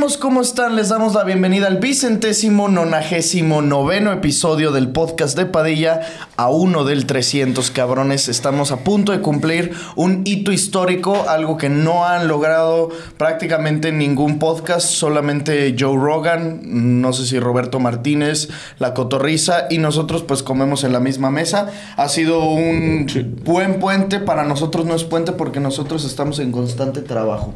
¿Qué tal, primos? ¿Cómo están? Les damos la bienvenida al vicentésimo nonagésimo noveno episodio del podcast de Padilla, a uno del 300, cabrones. Estamos a punto de cumplir un hito histórico, algo que no han logrado prácticamente ningún podcast, solamente Joe Rogan, no sé si Roberto Martínez, La Cotorriza, y nosotros pues comemos en la misma mesa. Ha sido un buen puente, para nosotros no es puente porque nosotros estamos en constante trabajo.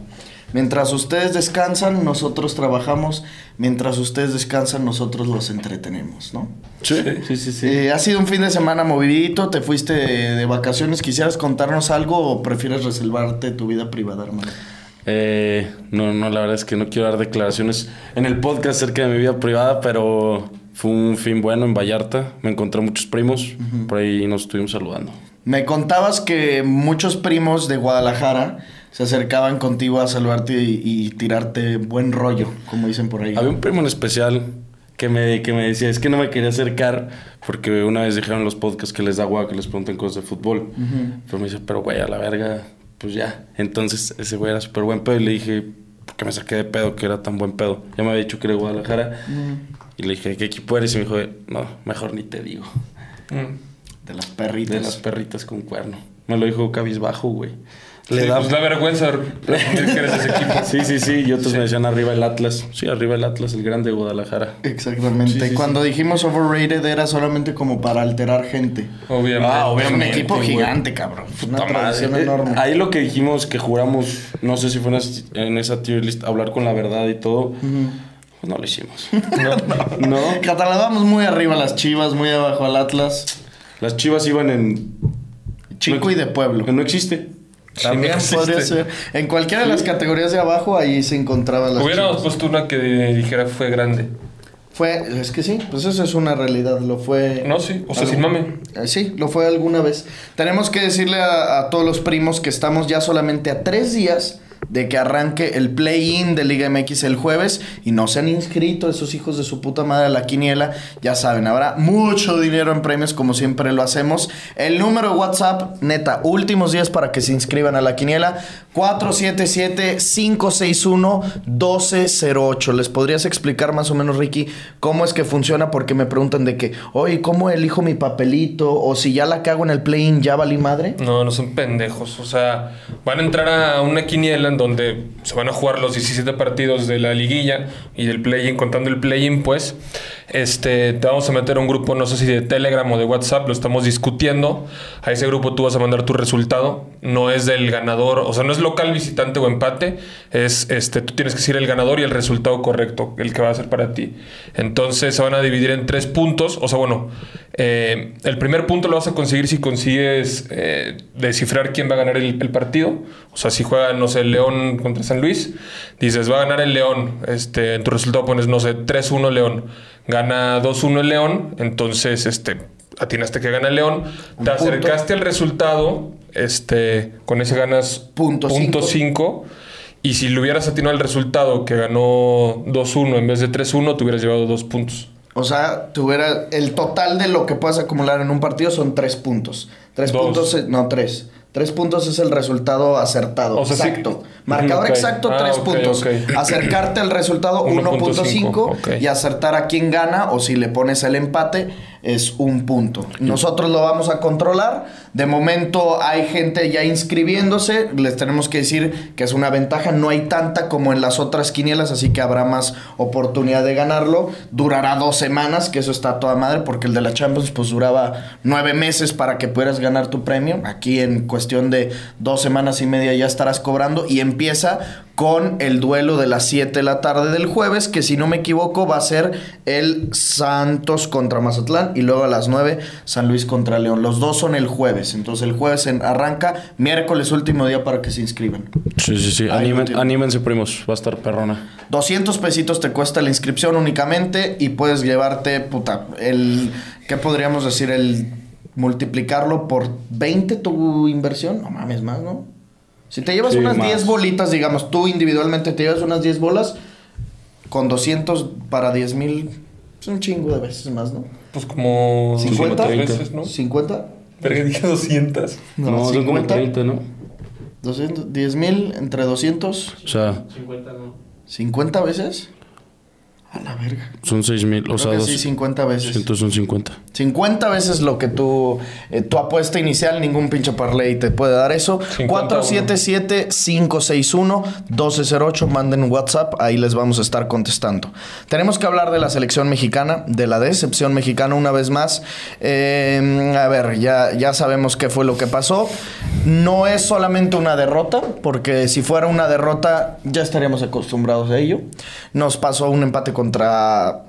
Mientras ustedes descansan, nosotros trabajamos. Mientras ustedes descansan, nosotros los entretenemos, ¿no? Sí, sí, sí. sí. Eh, ha sido un fin de semana movidito, te fuiste de, de vacaciones. ¿Quisieras contarnos algo o prefieres reservarte tu vida privada, hermano? Eh, no, no, la verdad es que no quiero dar declaraciones en el podcast acerca de mi vida privada, pero fue un fin bueno en Vallarta. Me encontré muchos primos, por ahí nos estuvimos saludando. Me contabas que muchos primos de Guadalajara se acercaban contigo a saludarte y, y tirarte buen rollo, como dicen por ahí. Había un primo en especial que me, que me decía, es que no me quería acercar porque una vez dijeron en los podcasts que les da guay que les pregunten cosas de fútbol. Pero me dice, pero güey, a la verga, pues ya. Entonces ese güey era súper buen pedo y le dije, ¿por qué me saqué de pedo que era tan buen pedo? Ya me había dicho que era Guadalajara. Y le dije, ¿qué equipo eres? Y me dijo, no, mejor ni te digo. De las perritas. De las perritas con cuerno. Me lo dijo cabizbajo, güey. Le sí, da... pues la vergüenza que eres ese equipo. Sí, sí, sí. Y otros me decían arriba el Atlas. Sí, arriba el Atlas, el grande de Guadalajara. Exactamente. Sí, sí, Cuando dijimos overrated era solamente como para alterar gente. Obviamente. Ah, Es un obviamente, equipo gigante, cabrón. Una tradición Eh, enorme. Ahí lo que dijimos que juramos, no sé si fue en esa, tier list, hablar con la verdad y todo, pues no lo hicimos. no. no. Catalogamos muy arriba las chivas, muy abajo al Atlas. Las chivas iban en. Chico y de pueblo. Que no existe. También podría ser. En cualquiera de las categorías de abajo, ahí se encontraban las Hubiéramos chivas. puesto una que dijera fue grande. Fue, es que sí, pues eso es una realidad, lo fue. No, sí, o sea, sin mame. Eh, Sí, lo fue alguna vez. Tenemos que decirle a, a todos los primos que estamos ya solamente a tres días de que arranque el play-in de Liga MX el jueves y no se han inscrito esos hijos de su puta madre a la quiniela. Ya saben, habrá mucho dinero en premios como siempre lo hacemos. El número de WhatsApp, neta, últimos días para que se inscriban a la quiniela, 477-561-1208. ¿Les podrías explicar más o menos, Ricky, cómo es que funciona? Porque me preguntan de que, oye, ¿cómo elijo mi papelito? O si ya la cago en el play-in, ¿ya valí madre? No, no son pendejos. O sea, van a entrar a una quiniela donde se van a jugar los 17 partidos de la liguilla y del play-in, contando el play-in, pues. Este, te vamos a meter un grupo, no sé si de Telegram o de WhatsApp, lo estamos discutiendo. A ese grupo tú vas a mandar tu resultado. No es del ganador, o sea, no es local, visitante o empate. Es este, tú tienes que decir el ganador y el resultado correcto, el que va a ser para ti. Entonces se van a dividir en tres puntos. O sea, bueno, eh, el primer punto lo vas a conseguir si consigues eh, descifrar quién va a ganar el, el partido. O sea, si juega, no sé, León contra San Luis, dices, va a ganar el León. Este, en tu resultado pones, no sé, 3-1 León. Gana 2-1 el León. Entonces, este, atinaste que gana el León. Te punto. acercaste al resultado. Este, con ese ganas Punto cinco. 5. Y si le hubieras atinado al resultado que ganó 2-1 en vez de 3-1, te hubieras llevado dos puntos. O sea, tuviera el total de lo que puedas acumular en un partido son tres puntos. Tres Dos. puntos, es- no tres. Tres puntos es el resultado acertado. O sea, sí. exacto. Marcador exacto, Ah, tres puntos. Acercarte al resultado 1.5 1.5, ok. y acertar a quién gana o si le pones el empate es un punto. Nosotros lo vamos a controlar. De momento hay gente ya inscribiéndose. Les tenemos que decir que es una ventaja. No hay tanta como en las otras quinielas, así que habrá más oportunidad de ganarlo. Durará dos semanas, que eso está a toda madre, porque el de la Champions pues duraba nueve meses para que pudieras ganar tu premio. Aquí en cuestión de dos semanas y media ya estarás cobrando y empieza con el duelo de las 7 de la tarde del jueves, que si no me equivoco va a ser el Santos contra Mazatlán y luego a las 9 San Luis contra León. Los dos son el jueves, entonces el jueves en- arranca, miércoles último día para que se inscriban. Sí, sí, sí. Tiene. anímense, primos. Va a estar perrona. 200 pesitos te cuesta la inscripción únicamente y puedes llevarte, puta, el, ¿qué podríamos decir? El multiplicarlo por 20 tu inversión, no mames más, ¿no? Si te llevas Sí, unas más. 10 bolitas, digamos, tú individualmente te llevas unas 10 bolas, con 200 para 10 mil Es un chingo de veces más, ¿no? Pues como 50 veces, ¿no? ¿50? Verga, dije 200. No, son como 30, ¿no? 200, 10 mil entre 200. O sea, ¿50 veces? A la verga. son 6 mil. O sea, que dos- sí, 50 veces. Entonces son 50. 50 veces lo que tú, eh, tu apuesta inicial, ningún pinche parlay te puede dar eso. 50 477-561-1208, manden WhatsApp, ahí les vamos a estar contestando. Tenemos que hablar de la selección mexicana, de la decepción mexicana una vez más. Eh, a ver, ya, ya sabemos qué fue lo que pasó. No es solamente una derrota, porque si fuera una derrota ya estaríamos acostumbrados a ello. Nos pasó un empate contra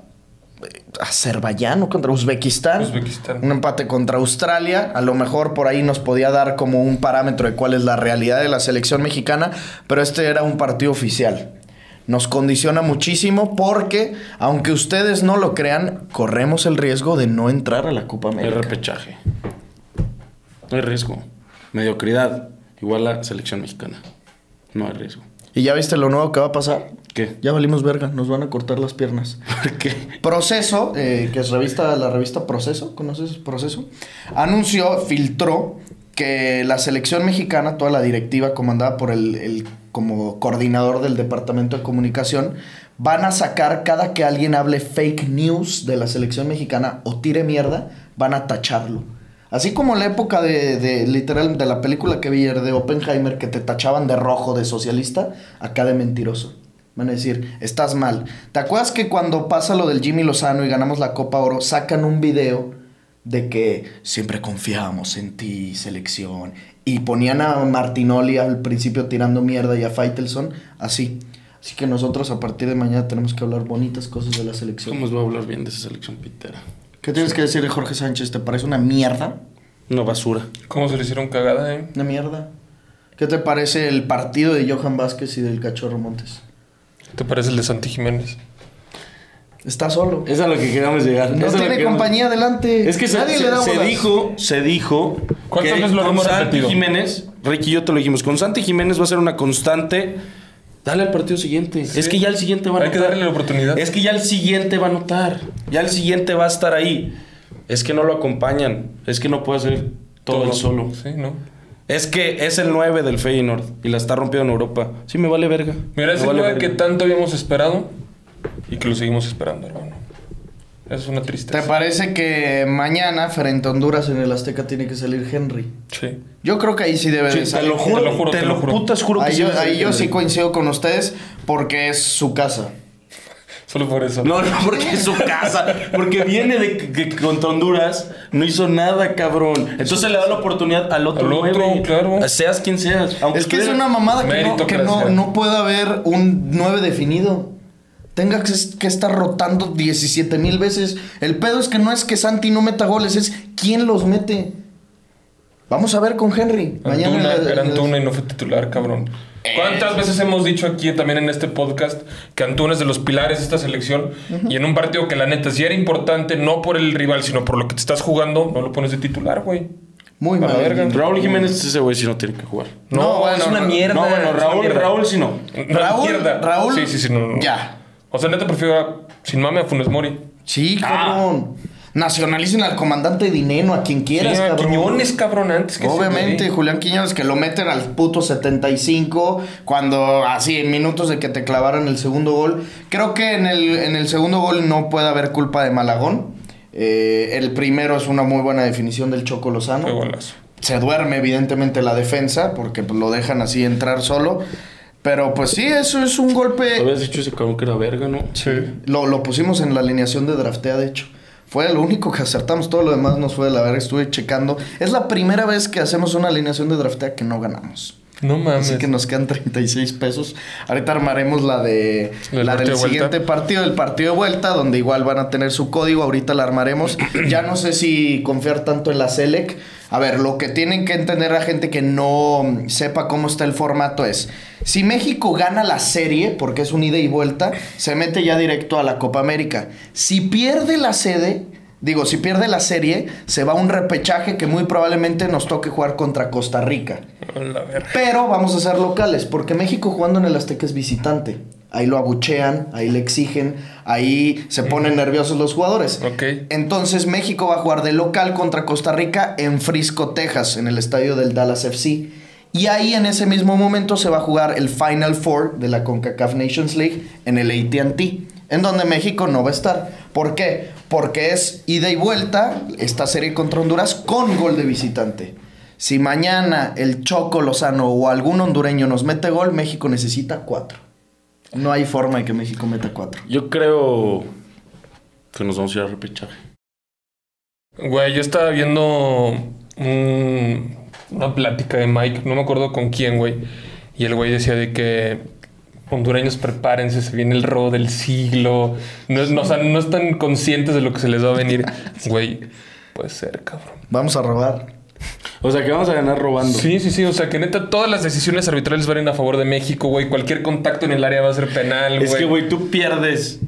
Azerbaiyán o contra Uzbekistán. Uzbekistán. Un empate contra Australia. A lo mejor por ahí nos podía dar como un parámetro de cuál es la realidad de la selección mexicana, pero este era un partido oficial. Nos condiciona muchísimo porque, aunque ustedes no lo crean, corremos el riesgo de no entrar a la Copa El América. repechaje. No hay riesgo. Mediocridad. Igual la selección mexicana. No hay riesgo. ¿Y ya viste lo nuevo que va a pasar? ¿Qué? Ya valimos verga, nos van a cortar las piernas. ¿Por qué? Proceso, eh, que es revista, la revista Proceso, ¿conoces Proceso? Anunció, filtró que la selección mexicana, toda la directiva comandada por el, el- como coordinador del departamento de comunicación, van a sacar cada que alguien hable fake news de la selección mexicana o tire mierda, van a tacharlo. Así como en la época de, de, literal de la película que vi de Oppenheimer que te tachaban de rojo de socialista, acá de mentiroso. Van a decir, estás mal. ¿Te acuerdas que cuando pasa lo del Jimmy Lozano y ganamos la Copa Oro, sacan un video de que siempre confiábamos en ti, selección? Y ponían a Martinoli al principio tirando mierda y a Faitelson así. Así que nosotros a partir de mañana tenemos que hablar bonitas cosas de la selección. ¿Cómo os va a hablar bien de esa selección pitera? ¿Qué tienes que decir de Jorge Sánchez? ¿Te parece una mierda? Una basura. ¿Cómo se le hicieron cagada, eh? Una mierda. ¿Qué te parece el partido de Johan Vázquez y del Cachorro Montes? ¿Te parece el de Santi Jiménez? Está solo. Es a lo que queramos llegar. No Es tiene que compañía adelante. Es que se, Nadie se- le da se dijo, se dijo ¿Cuántas que veces lo con hemos Santi repetido? Jiménez, Ricky y yo te lo dijimos, con Santi Jiménez va a ser una constante. Dale al partido siguiente. Es que ya el siguiente va a Hay que anotar. darle la oportunidad. Es que ya el siguiente va a anotar. Ya el siguiente va a estar ahí. Es que no lo acompañan. Es que no puede hacer todo, el solo. Sí, ¿no? Es que es el 9 del Feyenoord y la está rompiendo en Europa. Sí, me vale verga. Mira, Me es el vale nueve verga. que tanto habíamos esperado y que lo seguimos esperando, hermano. Es una ¿Te tristeza. parece que mañana, frente a Honduras en el Azteca, tiene que salir Henry? Sí. Yo creo que ahí sí debe Sí, de te salir. lo juro, Te lo juro, te te lo lo juro. putas juro que Ahí, sí yo, ahí yo sí coincido con ustedes porque es su casa. Solo por eso. No, no, porque es su casa. Porque viene de que, contra Honduras no hizo nada, cabrón. Entonces le da la oportunidad al otro Al otro, nueve. claro. Seas quien seas. Aunque Es que es una mamada que, no, que no, no pueda haber un 9 definido. Tenga que, estar rotando 17 mil veces. El pedo es que no es que Santi no meta goles, es quién los mete. Vamos a ver con Henry. Mañana Antuna, era Antuna y no fue titular, cabrón. ¿Cuántas veces hemos dicho aquí también en este podcast que Antuna es de los pilares de esta selección? Y en un partido que la neta sí era importante, no por el rival, sino por lo que te estás jugando, no lo pones de titular, güey. Muy mal. verga. Raúl Jiménez, ese güey sí no tiene que jugar. No, No, bueno, es una mierda. No, bueno, es Raúl. Raúl sí no. Raúl, mierda. Raúl, Sí, sí, sí, no, no. ya. O sea, neta prefiero a- sin mame a Funes Mori. Sí, Ah. Nacionalicen al comandante Dineno, a quien quieras, Sí, a cabrón. Quiñones, cabrón, antes que Obviamente. Julián Quiñones, que lo meten al puto 75, cuando así, en minutos de que te clavaran el segundo gol. Creo que en el, en el segundo gol no puede haber culpa de Malagón. Eh, el primero es una muy buena definición del Choco Lozano. Se duerme, evidentemente, la defensa, porque pues, lo dejan así entrar solo. Pero pues sí, eso es un golpe. Habías dicho ese cabrón que era verga, ¿no? Sí. Lo, lo pusimos en la alineación de draftea, de hecho. Fue lo único que acertamos, todo lo demás nos fue de la verga. Estuve checando. Es la primera vez que hacemos una alineación de draftea que no ganamos. No mames. Así que nos quedan 36 pesos. Ahorita armaremos la de ¿Del la del de siguiente partido, el partido de vuelta, donde igual van a tener su código. Ahorita la armaremos. ya no sé si confiar tanto en la Selec. A ver, lo que tienen que entender la gente que no sepa cómo está el formato es, si México gana la serie, porque es un ida y vuelta, se mete ya directo a la Copa América. Si pierde la sede, digo, si pierde la serie, se va a un repechaje que muy probablemente nos toque jugar contra Costa Rica. Pero vamos a ser locales, porque México jugando en el Azteca es visitante. Ahí lo abuchean, ahí le exigen, ahí se ponen nerviosos los jugadores. Entonces México va a jugar de local contra Costa Rica en Frisco, Texas, en el estadio del Dallas FC. Y ahí en ese mismo momento se va a jugar el Final Four de la CONCACAF Nations League en el ATT, en donde México no va a estar. ¿Por qué? Porque es ida y vuelta esta serie contra Honduras con gol de visitante. Si mañana el Choco Lozano o algún hondureño nos mete gol, México necesita cuatro. No hay forma de que México meta cuatro. Yo creo que nos vamos a ir a repechaje. Güey, yo estaba viendo un- una plática de Mike, no me acuerdo con quién, güey. Y el güey decía de que hondureños prepárense, se viene el robo del siglo. No, no, o sea, no están conscientes de lo que se les va a venir. Güey, puede ser, cabrón. Vamos a robar. O sea, que vamos a ganar robando. Sí, sí, sí. O sea, que neta todas las decisiones arbitrales van a ir a favor de México, güey. Cualquier contacto en el área va a ser penal, güey. Es que, güey, tú pierdes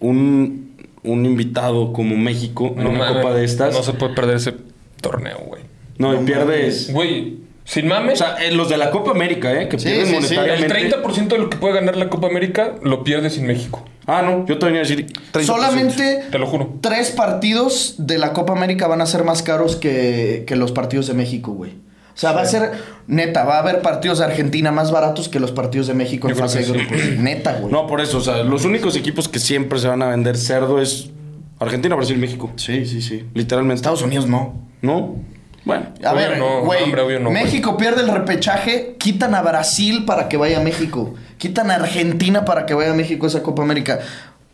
un, un invitado como México en una mames, copa de estas. No se puede perder ese torneo, güey. No, y No pierdes. Güey, sin mames. O sea, eh, los de la Copa América, ¿eh? Que Sí, pierden sí, sí. el monetariamente. 30% de lo que puede ganar la Copa América lo pierde sin México. Ah, no, yo te venía a decir 30%. Solamente Te lo juro. tres partidos de la Copa América van a ser más caros que, que los partidos de México, güey. O sea, va a ser, neta, va a haber partidos de Argentina más baratos que los partidos de México en Yo creo fase de que sí. grupos. Neta, güey. No, por eso, o sea, los únicos equipos que siempre se van a vender cerdo es Argentina, Brasil, México. Sí, sí, sí. Literalmente. Estados Unidos no. ¿No? Bueno. A Obvio ver, no, güey, obvio no, güey. México pierde el repechaje, quitan a Brasil para que vaya a México, quitan a Argentina para que vaya a México a esa Copa América.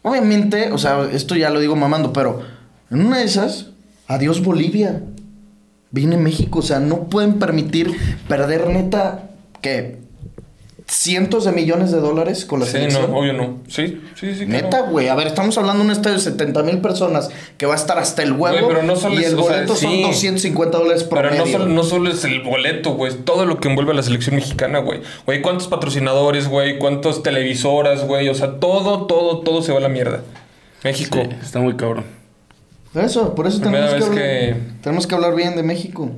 Obviamente, o sea, esto ya lo digo mamando, pero en una de esas, adiós Bolivia. Viene México, o sea, no pueden permitir perder neta, ¿qué? Cientos de millones de dólares con la Sí, selección. no, obvio no. Sí, sí, sí. Neta, güey. A ver, estamos hablando de un estadio de 70 mil personas que va a estar hasta el huevo. Güey, pero no solo y es- el o sea, boleto son sí. 250 dólares por Pero no solo, no solo es el boleto, güey. Es todo lo que envuelve a la selección mexicana, güey. Güey, ¿cuántos patrocinadores, güey? ¿Cuántas televisoras, güey? O sea, todo, todo, todo se va a la mierda. México. Sí, está muy cabrón. Por eso, por eso tenemos que, hablar, que- tenemos que hablar bien de México.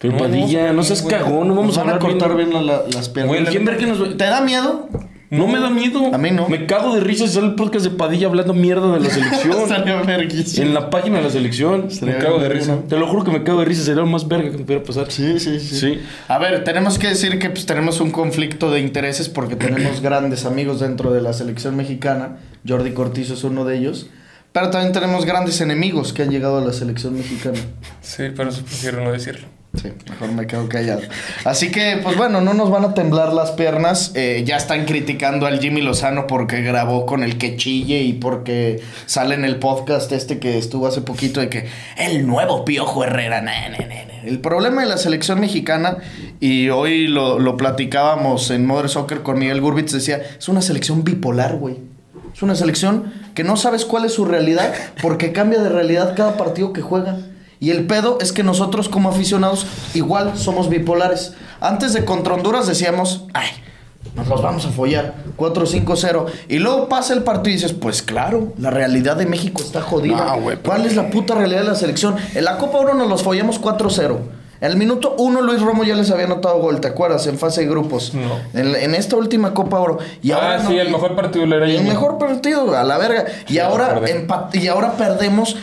Pero No, Padilla, no, no seas güey. cagón, no vamos a van a hablar cortar bien. bien la- la- las piernas. Güey, ¿Quién ver que nos... ¿Te da miedo? No me da miedo. A mí no. Me cago de risa si sale el podcast de Padilla hablando mierda de la selección. En la página de la selección. Me cago de risa. Te lo juro que me cago de risa. Sería lo más verga que me pudiera pasar. Sí, sí, sí, Sí. A ver, tenemos que decir que pues, tenemos un conflicto de intereses porque tenemos grandes amigos dentro de la selección mexicana. Jordi Cortizo es uno de ellos. Pero también tenemos grandes enemigos que han llegado a la selección mexicana. Sí, pero eso prefiero no decirlo. Sí, mejor me quedo callado. Así que, pues bueno, no nos van a temblar las piernas. Eh, ya están criticando al Jimmy Lozano porque grabó con el que chille y porque sale en el podcast este que estuvo hace poquito de que el nuevo Piojo Herrera. na, na, na. El problema de la selección mexicana, y hoy lo, lo platicábamos en Mother Soccer con Miguel Gurbitz, decía, es una selección bipolar, güey. Es una selección que no sabes cuál es su realidad porque cambia de realidad cada partido que juega. Y el pedo es que nosotros como aficionados igual somos bipolares. Antes de contra Honduras decíamos, ay, nos los vamos a follar. 4-5-0. Y luego pasa el partido y dices, pues claro, la realidad de México está jodida. No, pero- ¿Cuál es la puta realidad de la selección? En la Copa Oro nos los follamos 4-0. En el minuto 1 Luis Romo ya les había anotado gol, ¿te acuerdas? En fase de grupos. No. En, en esta última Copa Oro. Y ahora ah, no- sí, el mejor partido era el mejor partido, a la verga. Y me ahora y ahora perdemos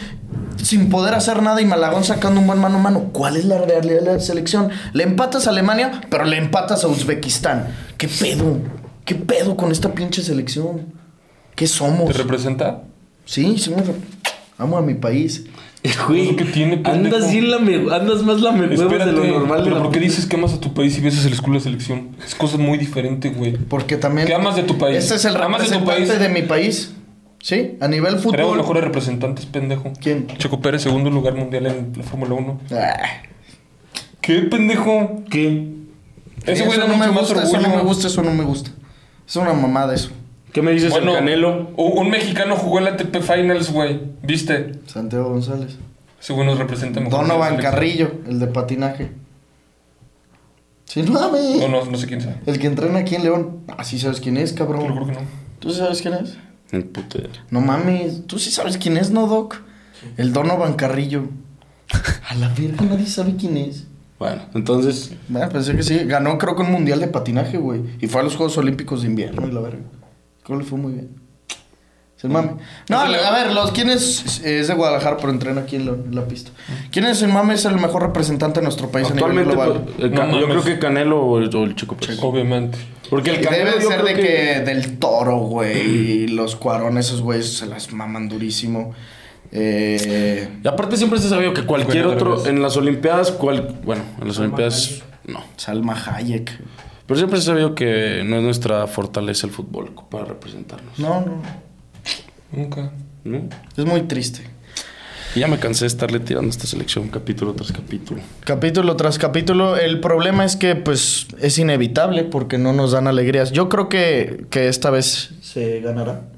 sin poder hacer nada y Malagón sacando un buen mano a mano. ¿Cuál es la realidad de la selección? Le empatas a Alemania, pero le empatas a Uzbekistán. ¿Qué pedo? ¿Qué pedo con esta pinche selección? ¿Qué somos? ¿Te representa? Sí, sí, amo a mi país. Güey, ¿Qué tiene, andas, bien lame- andas más Espérate, de lo normal. pero la ¿por qué dices que amas a tu país y ves el escudo de selección? Es cosa muy diferente, güey. Porque también. ¿Qué amas de tu país? Este es el ¿Amas de tu representante país? de mi país. Sí, a nivel fútbol. mejores representantes, pendejo. ¿Quién? Checo Pérez, segundo lugar mundial en la Fórmula 1. Ah, ¿Qué, pendejo? ¿Qué? Ese güey no me gusta, eso no me gusta, eso no me gusta. Es una mamada eso. ¿Qué me dices Bueno, Canelo? un mexicano jugó en la ATP Finals, güey. ¿Viste? Santiago González. Ese güey nos representa mejor. Donovan. Carrillo, el de patinaje. Sí, no mames. No, no, no sé quién sea. El que entrena aquí en León. Ah, sí sabes quién es, Te lo juro cabrón. que no. ¿Tú sí sabes quién es? El putero. No mames. Tú sí sabes quién es, ¿no, Doc? El Donovan Carrillo. A la verga, nadie sabe quién es. Bueno, entonces, Ah, pensé que sí. Ganó, creo que un mundial de patinaje, güey. Y fue a los Juegos Olímpicos de invierno y la verga. ¿Cómo le fue muy bien? Es el mame. No, a ver, los quién es, es de Guadalajara, pero entrena aquí en la, en la pista. ¿Quién es el mame? Es el mejor representante de nuestro país a nivel Actualmente, global. pues, el Can- No yo creo que Canelo o el, o el Chico Pérez. Obviamente. Porque el Canelo Debe yo ser de que... del toro, güey. Y los cuarones, esos güeyes se las maman durísimo. Eh, Y aparte siempre se ha sabido que cualquier Bueno, otro... En las Olimpiadas, cual, bueno, en las Olimpiadas no. Salma Hayek. Pero siempre se ha sabido que no es nuestra fortaleza el fútbol para representarnos. No, no. Nunca. ¿no? Es muy triste. Y ya me cansé de estarle tirando a esta selección capítulo tras capítulo. Capítulo tras capítulo. El problema es que, pues, es inevitable porque no nos dan alegrías. Yo creo que, que esta vez se ganará.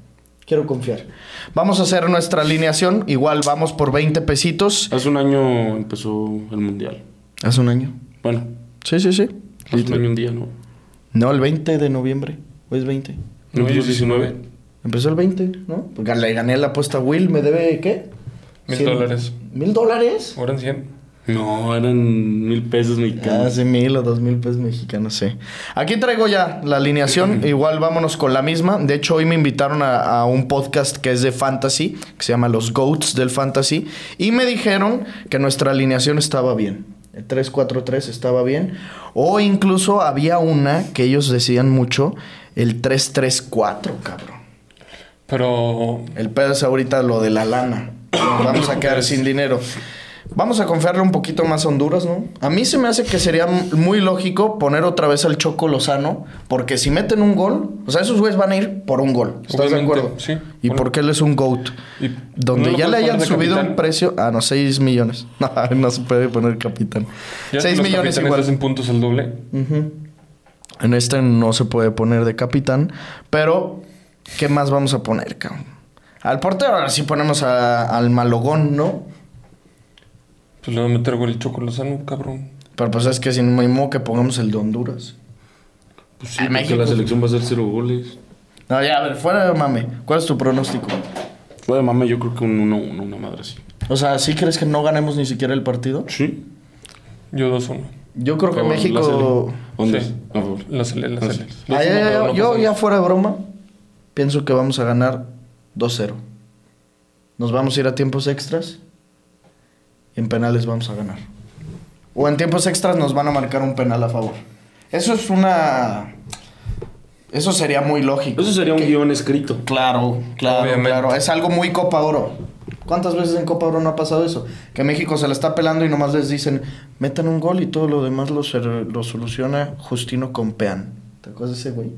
Quiero confiar. Vamos a hacer nuestra alineación. Igual vamos por 20 pesitos. Hace un año empezó el Mundial. Hace un año. Bueno, Sí, sí, sí. hace un año un día, ¿no? No, el 20 de noviembre. ¿O es 20? ¿No empezó 19? Empezó el 20, ¿no? Porque le gané la apuesta a Will. ¿Me debe qué? Mil dólares. ¿Mil dólares? Ahora en 100. No, eran mil pesos Ah, mexicanos. sí, mil o dos mil pesos mexicanos, sí. Aquí traigo ya la alineación. Igual vámonos con la misma. De hecho, hoy me invitaron a, a un podcast que es de fantasy, que se llama Los Goats del Fantasy. Y me dijeron que nuestra alineación estaba bien. El 3-4-3 estaba bien. O incluso había una que ellos decían mucho, el 3-3-4, cabrón. Pero. El pedo es ahorita lo de la lana. Nos vamos a quedar sin dinero. Vamos a confiarle un poquito más a Honduras, ¿no? A mí se me hace que sería muy lógico poner otra vez al Choco Lozano, porque si meten un gol, o sea, esos güeyes van a ir por un gol. ¿Estás de Obviamente, acuerdo? sí. Y Bueno. porque él es un GOAT. Y Donde ¿no lo ya le hayan de subido capitán? un precio. Ah, no, 6 millones. No, no se puede poner capitán. Ya 6 los millones igual. hacen puntos el doble. En este no se puede poner de capitán. Pero, ¿qué más vamos a poner, cabrón? Al portero ahora sí ponemos a- al malogón, ¿no? Pues le va a meter gol el Choco Lozano, cabrón. Pero pues es que sin mismo que pongamos el de Honduras. Pues sí, Ah, porque México. la selección va a ser cero goles. No, ya, a ver, fuera de mame. ¿Cuál es tu pronóstico? Fue mame, yo creo que un 1-1, una madre así. O sea, ¿sí crees que no ganemos ni siquiera el partido? Sí. Yo 2-1. Yo creo que Favor, México... la Sele. ¿Dónde? Sí. A favor. La Sele, la Ah, Sele. sí. Ah, pero no Yo ya fuera de broma, pienso que vamos a ganar 2-0. Nos vamos a ir a tiempos extras. Y en penales vamos a ganar. O en tiempos extras nos van a marcar un penal a favor. Eso es una... Eso sería muy lógico. Eso sería un guion escrito. Claro, claro, Obviamente. claro. Es algo muy Copa Oro. ¿Cuántas veces en Copa Oro no ha pasado eso? Que México se la está pelando y nomás les dicen, metan un gol y todo lo demás lo, ser- lo soluciona Justino Compeán. ¿Te acuerdas de ese güey?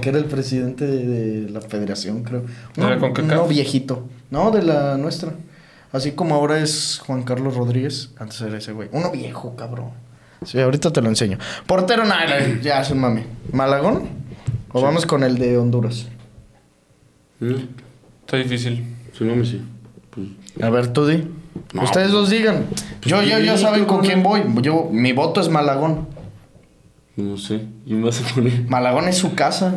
Que era el presidente de, de la federación, creo. ¿De la CONCACAF? no viejito. No, de la nuestra. Así como ahora es Juan Carlos Rodríguez, antes era ese güey. Uno viejo, cabrón. Sí, ahorita te lo enseño. Portero, nada, ya es un mami. ¿Malagón? ¿O vamos con el de Honduras? ¿Mm? Está difícil. No, me sí. Pues, A ver, tú di. No. Ustedes los digan. Yo, yo, ya sí, saben con quién voy. Yo, mi voto es Malagón. No sé. ¿Y me vas a poner? Malagón es su casa.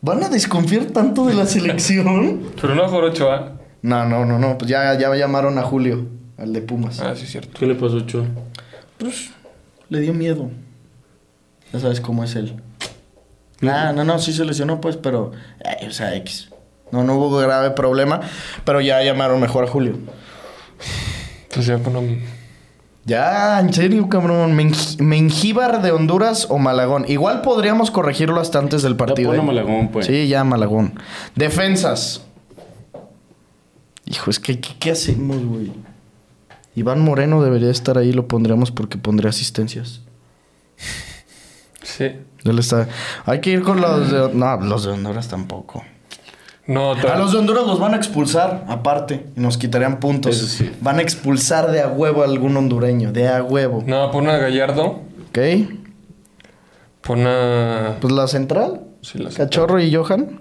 ¿Van a desconfiar tanto de la selección? Pero no por 8A. no, no, no, no. Pues ya, ya llamaron a Julio, al de Pumas. Ah, sí, es cierto. ¿Qué le pasó, Ochoa? Pues le dio miedo. Ya sabes cómo es él. Ah, no, no, sí se lesionó, pues, pero. eh, o sea, X. No, no hubo grave problema. Pero ya llamaron mejor a Julio. Entonces ya con un... Ya, en serio, cabrón. Mengíbar de Honduras o Malagón. Igual podríamos corregirlo hasta antes del partido. pon a ¿eh? Malagón, pues. Sí, ya, Malagón. Defensas. Hijo, es que ¿qué, qué hacemos, güey? Iván Moreno debería estar ahí, lo pondríamos porque pondría asistencias. Sí. Él está. Hay que ir con los de. No, los de Honduras tampoco. No. A los de Honduras los van a expulsar, aparte. Y nos quitarían puntos. Eso sí. Van a expulsar de a huevo a algún hondureño. De a huevo. No, pon a Gallardo. ¿Ok? Pon a... Pues la central. Sí, la Cachorro y Johan.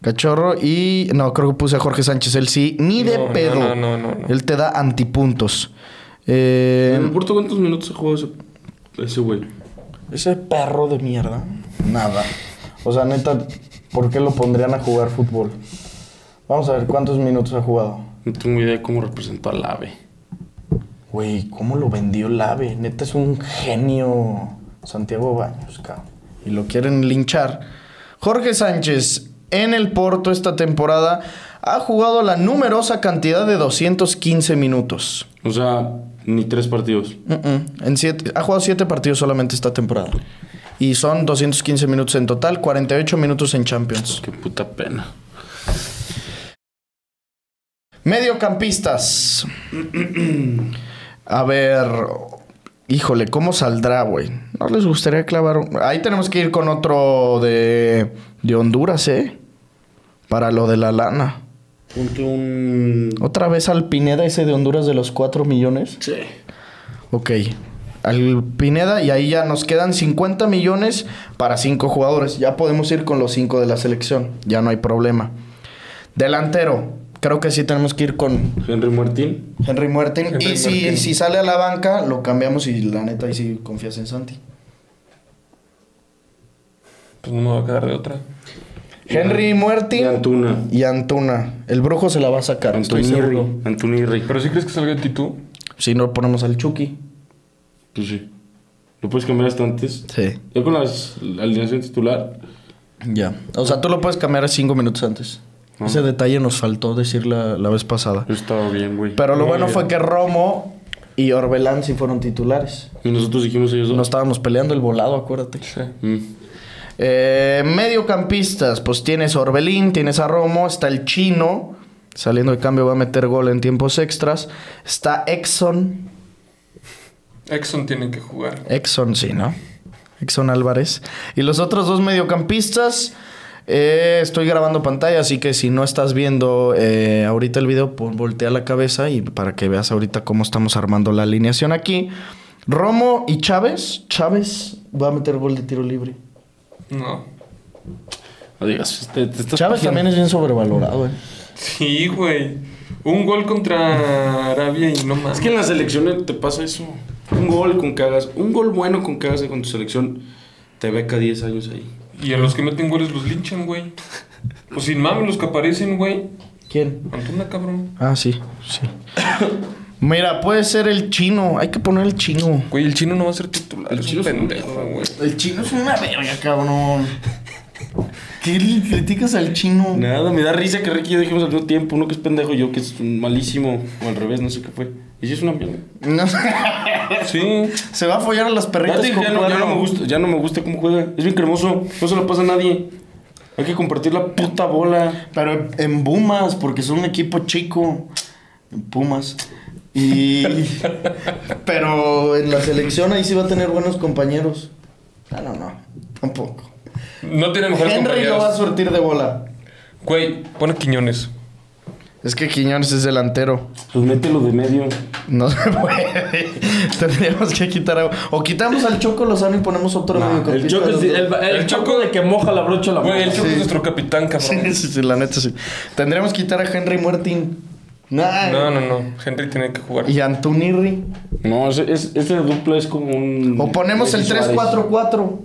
Cachorro y. No, creo que puse a Jorge Sánchez. Él sí, ni de No, pedo. no, no, no, no. Él te da antipuntos. Eh, ¿En el Porto cuántos minutos ha jugado ese, ese güey? ese perro de mierda. Nada. O sea, neta, ¿por qué lo pondrían a jugar fútbol? Vamos a ver cuántos minutos ha jugado. No tengo idea de cómo representó al AVE. Güey, ¿cómo lo vendió el AVE? Neta es un genio Santiago Baños, cabrón. Y lo quieren linchar. Jorge Sánchez en el Porto esta temporada ha jugado la numerosa cantidad de 215 minutos. O sea, ni tres partidos. Mm-mm. En siete- ha jugado 7 partidos solamente esta temporada. Y son 215 minutos en total, 48 minutos en Champions. Qué puta pena. Mediocampistas. A ver. Híjole, ¿cómo saldrá, güey? ¿No les gustaría clavar? un- Ahí tenemos que ir con otro de, de Honduras, ¿eh? Para lo de la lana. Ponte un. ¿Otra vez al Pineda ese de Honduras de los 4 millones? Sí. Ok. Al Pineda y ahí ya nos quedan 50 millones para 5 jugadores. Ya podemos ir con los 5 de la selección. Ya no hay problema. Delantero. Creo que sí tenemos que ir con Henry Martín. Henry Muertin. Henry y si, Martín. si sale a la banca, lo cambiamos y la neta ahí sí confías en Santi. Pues no me va a quedar de otra. Henry Muertin Y Antuna. y Antuna. El brujo se la va a sacar. Antonirri. Pero si crees que salga Titú. Si no ponemos al Chucky. Pues sí. ¿Lo puedes cambiar hasta antes? Sí. Ya con las, la alineación titular. Ya. O sea, tú lo puedes cambiar 5 minutos antes. Ah. Ese detalle nos faltó decir la, la vez pasada. Estaba bien, güey. Pero lo bueno fue que Romo y Orbelán sí fueron titulares. Y nosotros dijimos ellos dos. No estábamos peleando el volado, acuérdate. Sí. Mm. Eh, mediocampistas, pues tienes a Orbelín, tienes a Romo, está el chino, saliendo de cambio va a meter gol en tiempos extras. Está Exxon, Exxon tiene que jugar. Exxon sí, ¿no? Exxon Álvarez. Y los otros dos mediocampistas, eh, estoy grabando pantalla, así que si no estás viendo eh, ahorita el video, pon- voltea la cabeza y para que veas ahorita cómo estamos armando la alineación aquí. Romo y Chávez, Chávez va a meter gol de tiro libre. No. No digas, te, te estás Chávez también es bien sobrevalorado, eh. Sí, güey. Un gol contra Arabia y no más. Es que en la selección te pasa eso. Un gol con que hagas, un gol bueno con que hagas con tu selección, te beca 10 años ahí. Y a los que meten goles los linchan, güey. Pues sin mames, los que aparecen, güey. ¿Quién? Antuna, cabrón. Ah, sí, sí. Mira, puede ser el chino. Hay que poner el chino. Güey, el chino no va a ser titular. El es chino un es un pendejo, pendejo, güey. El chino es una verga, cabrón. ¿Qué le criticas al chino? Nada, me da risa que Ricky y yo dijimos al mismo tiempo, uno que es pendejo y yo que es un malísimo, o al revés, no sé qué fue. Y sí es una mierda. No. Sí. Se va a follar a las perritas con ya no, ya no me gusta, ya no me gusta cómo juega. Es bien cremoso, no se lo pasa a nadie. Hay que compartir la puta bola. Pero en Pumas, porque son un equipo chico. En Pumas. Y. Pero en la selección ahí sí va a tener buenos compañeros. No, no, no. Tampoco. No tiene mejores Henry lo compañeros. va a surtir de bola. Güey, pone Quiñones. Es que Quiñones es delantero. Pues mételo de medio. No se puede. Tendríamos que quitar a... O quitamos al Choco Lozano y ponemos otro mediocampista El choco, es el, el El choco Choco- de que moja la brocha la Güey, el. Choco Sí. es nuestro capitán, cabrón. Sí, sí, sí, la neta sí. Tendríamos que quitar a Henry Muertin. Nah. No, no, no. Henry tiene que jugar. Y Antunirri. No, ese, es- ese dupla es como un. O ponemos el Messi Suárez. 3-4-4.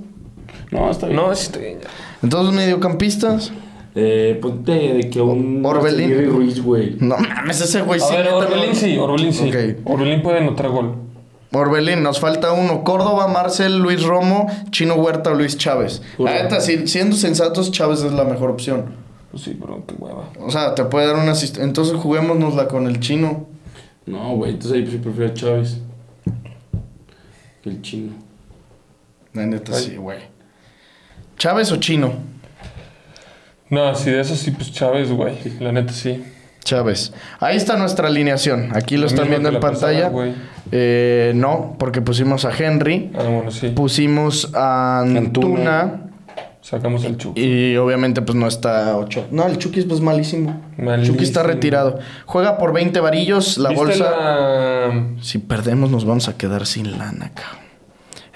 No, está bien. No, está bien. Entonces, mediocampistas. Eh, ponte de que un. Orbelín. Ruiz, güey. No mames, ese güey A sí. ver, Orbelín no. sí, Orbelín sí. Ok. Orbelín puede anotar gol. Orbelín, nos falta uno. Córdoba, Marcel, Luis Romo, Chino Huerta o Luis Chávez. La neta, si- siendo sensatos, Chávez es la mejor opción. Pues sí, pero qué hueva. O sea, te puede dar una asistencia. Entonces juguémonosla con el chino. No, güey, entonces ahí sí prefiero a Chávez. Que el chino. La neta, Ay. sí, güey. ¿Chávez o chino? No, si de eso sí, pues Chávez, güey. La neta sí. Chávez. Ahí está nuestra alineación. Aquí lo están viendo en pasada, pantalla. Eh, no, porque pusimos a Henry. Ah, bueno, sí. Pusimos a Antuna. Antuna. Sacamos el Chucky. Y obviamente pues no está Ochoa. No, el Chucky es pues malísimo. Malísimo. Chucky está retirado. Juega por 20 varillos. La ¿Viste bolsa... la- Si perdemos nos vamos a quedar sin lana, cabrón.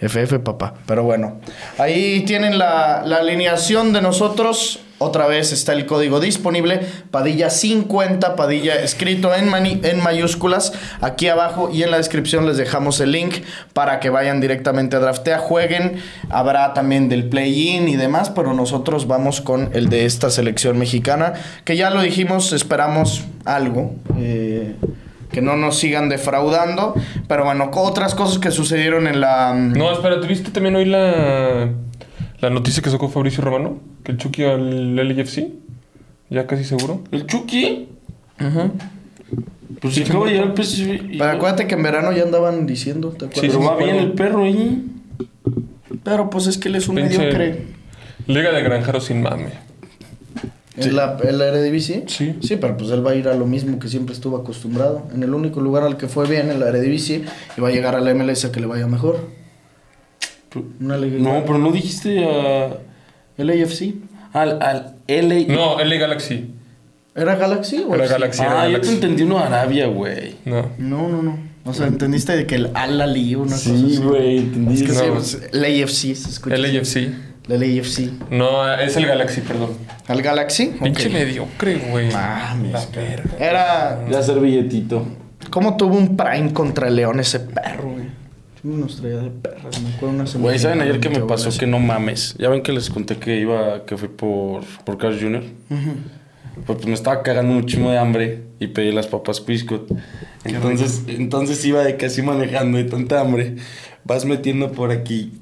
FF, papá. Pero bueno. Ahí tienen la, la alineación de nosotros. Otra vez está el código disponible. Padilla 50. Padilla escrito en, en mayúsculas. Aquí abajo y en la descripción les dejamos el link para que vayan directamente a Draftea. Jueguen. Habrá también del play-in y demás. Pero nosotros vamos con el de esta selección mexicana. Que ya lo dijimos, esperamos algo. Eh, que no nos sigan defraudando. Pero bueno, otras cosas que sucedieron en la. mm, No, espera, ¿tuviste también hoy la, La noticia que sacó Fabricio Romano, que el Chucky al LFC, ya casi seguro. ¿El Chucky? Pues si acaba de llegar al PSV. Pero acuérdate que en verano ya andaban diciendo, ¿te acuerdas? Sí, Pero sí, va bien el perro ahí. Pero pues es que él es un Pinche- mediocre. Liga de granjeros sin mame. ¿En la, en la Eredivisie? Sí. Sí, pero pues él va a ir a lo mismo que siempre estuvo acostumbrado. En el único lugar al que fue bien, en la Eredivisie, y va a llegar a la MLS a que le vaya mejor. Una liga No, pero no dijiste a. ¿El AFC? Al, al LA. No, LA Galaxy. ¿Era Galaxy o Era? Galaxy, era Ah, yo te Galaxy. entendí uno Arabia, güey. No. No, no, no. O sea, entendiste de que el Al Ali, una cosa Sí, así. güey, entendí. Es que No. sí, pues, el AFC se escucha. así. LAFC. El AFC. No, es el Galaxy, perdón. ¿Al Galaxy? Pinche Ok. mediocre, güey. Mames. Era. Ya hacer billetito. ¿Cómo tuvo un prime contra el León ese perro, güey? Una estrella de perras, me acuerdo una semana. Güey, ¿saben ayer que me pasó que no mames? Ya ven que les conté que iba, que fui por, por Carl Jr. Pues, pues me estaba cagando muchísimo de hambre y pedí las papas Quiscot. Entonces, entonces iba de casi manejando de tanta hambre. Vas metiendo por aquí,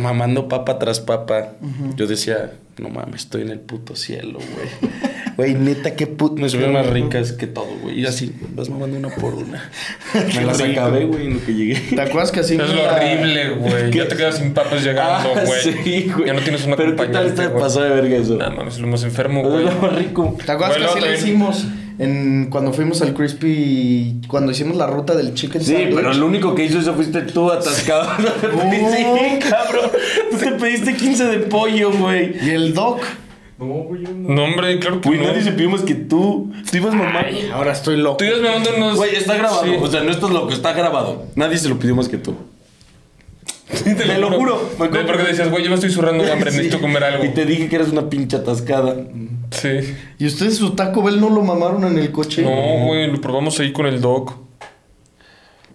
mamando papa tras papa. Yo decía, no mames, estoy en el puto cielo, güey. Güey, neta, qué puto. Me subieron más ricas que todo, güey. Y así, vas mamando una por una. Me las rico. acabé, güey, en lo que llegué. ¿Te acuerdas que así Es lo horrible, güey. Ya te quedas sin papas llegando, Ah, güey. sí, güey. Ya no tienes una Pero ¿qué tal te pasó de verga eso? Nada mames, lo más enfermo, Es güey. lo más rico. ¿Te acuerdas que así también- hicimos en, cuando fuimos al Crispy, cuando hicimos la ruta del chicken Sí, sandwich? pero lo único que hizo eso fuiste tú atascado. No te pediste, cabrón. Tú te pediste 15 de pollo, güey. Y el doc. No, hombre, claro que Güey, no. nadie supimos que tú. Tú ibas mamando. Ahora estoy loco. Tú ibas mamando unos... Güey, está grabado. Sí. O sea, no estás loco, está grabado. Nadie se lo pidió más que tú. Te lo juro, me. Porque decías, güey, yo me estoy zurrando de hambre, Sí. necesito comer algo. Y te dije que eras una pinche atascada. Sí. ¿Y ustedes su Taco Bell no lo mamaron en el coche? No, güey, lo probamos ahí con el doc.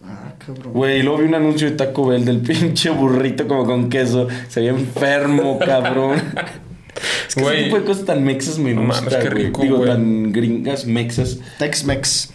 Ah, cabrón. Güey, luego vi un anuncio de Taco Bell del pinche burrito como con queso. Se veía enfermo, cabrón. Es que Güey. ese tipo de cosas tan mexas me No gusta, mames, qué rico, Digo, güey. tan gringas, mexas. Tex-Mex.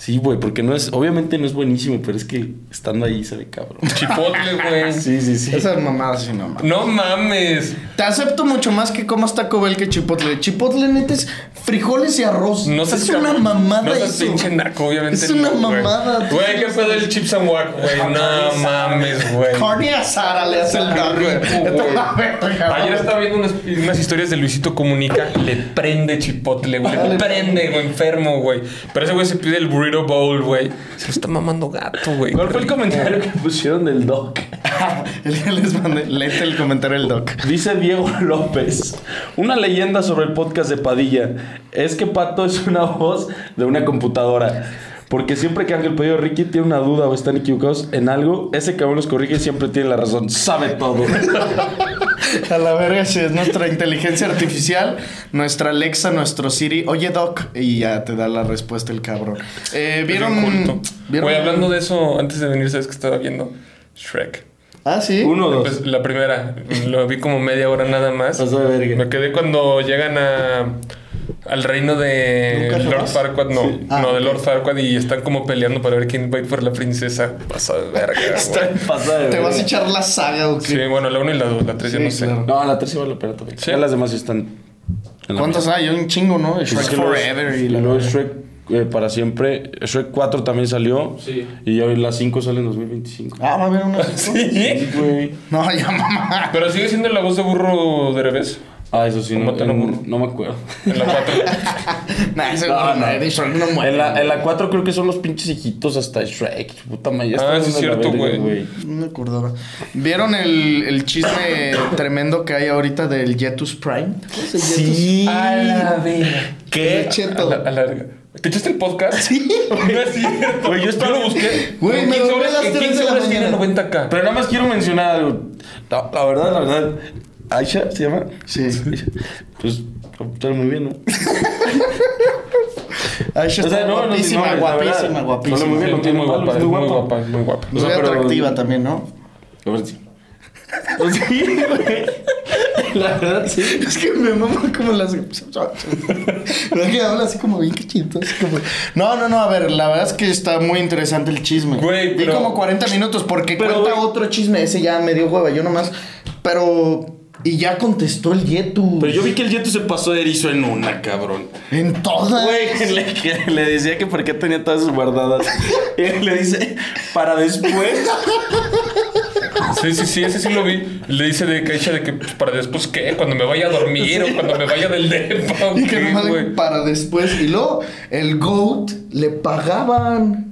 Sí, güey, porque no es... Obviamente no es buenísimo, pero es que estando ahí se ve cabrón. Chipotle, güey. Sí, sí, sí. Esas mamadas sí no mames. No mames. Te acepto mucho más que comas Taco Bell que Chipotle. Chipotle neta es frijoles y arroz. No es una mamada No eso. pinche naco, obviamente. Es una no, mamada. Güey, ¿qué pedo el chips and wack, güey? No mames, güey. Carne asada le hace el doc, güey. Ayer estaba viendo unas, unas historias de Luisito Comunica. Le prende chipotle, güey. Le prende, güey, enfermo, güey. Pero ese güey se pide el burrito bowl, güey. Se lo está mamando gato, güey. ¿Cuál fue el comentario que pusieron del doc? El que les mandé, léete el comentario del doc. Dice Diego López, una leyenda sobre el podcast de Padilla es que Pato es una voz de una computadora. Porque siempre que Ángel Pedro Ricky tiene una duda o están equivocados en algo, ese cabrón los corrige y siempre tiene la razón. Sabe todo. A la verga, si es nuestra inteligencia artificial, nuestra Alexa, nuestro Siri. Oye, Doc. Y ya te da la respuesta el cabrón. Eh, ¿Vieron? ¿vieron? Güey, hablando de eso, antes de venir, ¿sabes qué estaba viendo? Shrek. Ah, sí. Uno o dos. Empe- La primera, lo vi como media hora nada más. Pasó de verga. Me quedé cuando llegan a al reino de ¿Nunca Lord? Farquaad, no, Sí. Ah, no, de. Lord Farquaad y están como peleando para ver quién va a ir por la princesa. Pasa de verga. Pasa de ¿Te verga. vas a echar la saga o qué? Sí, bueno, la 1 y la 2, la 3 ya Sí, no sé. claro. No, la tercera vale la pena también. Sí. Ya las demás están. en la ¿Cuántos mesa. hay? Un chingo, ¿no? Pues Shrek es que Forever y la luego Shrek eh, para siempre. Shrek 4 también salió. Sí. Y hoy la 5 sale en 2025. Ah, va a haber una. Sí. güey. No, ya mamá. Pero sigue siendo la voz de burro de revés. Ah, eso sí, no, ¿Cómo te lo en- me acuerdo. En la 4. Nah, ese No, no, no. de Shrek no muere. En la, en la 4 creo que son los pinches hijitos hasta Shrek. Puta madre, ya Ah, sí es cierto, güey. No me acordaba. ¿Vieron el, el chisme tremendo que hay ahorita del Jetus Prime? ¿Qué es el Jetus? Sí. A la verga. ¿Qué? A Cheto. la, a la. ¿Te echaste el podcast? Sí. No es cierto. Güey, yo estaba- lo busqué. Güey, me 15 dormí a horas, las en tres 15 de la mañana. 90k. Pero nada más quiero mencionar algo. La, la verdad, la verdad. Aisha se llama. Sí. Aisha. Pues, está muy bien, ¿no? Aisha O sea, está no, no, guapísima, no, guapísima, guapísima. Habla muy bien, no tiene muy guapa, muy muy guapa. guapa, es muy guapa. Muy O sea, pero- atractiva también, ¿no? A ver, sí. Pues sí, güey. La verdad, sí. Es que me mama como las. Es que habla así como bien cachito. Como... No, no, no. A ver, la verdad es que está muy interesante el chisme. Güey, pero- como 40 minutos porque Pero, cuenta güey. otro chisme. Ese ya me dio hueva. Yo nomás. Pero Y ya contestó el Yetu. Pero yo vi que el Yeto se pasó de erizo en una, cabrón. En todas. Güey, le, que le decía que por qué tenía todas sus guardadas. Y él le dice, para después. Sí, sí, sí, ese sí lo vi. Le dice de Keisha de que pues, para después, ¿qué? Cuando me vaya a dormir o cuando me vaya del depa. ¿o Y que nomás para después. Y luego, el GOAT le pagaban.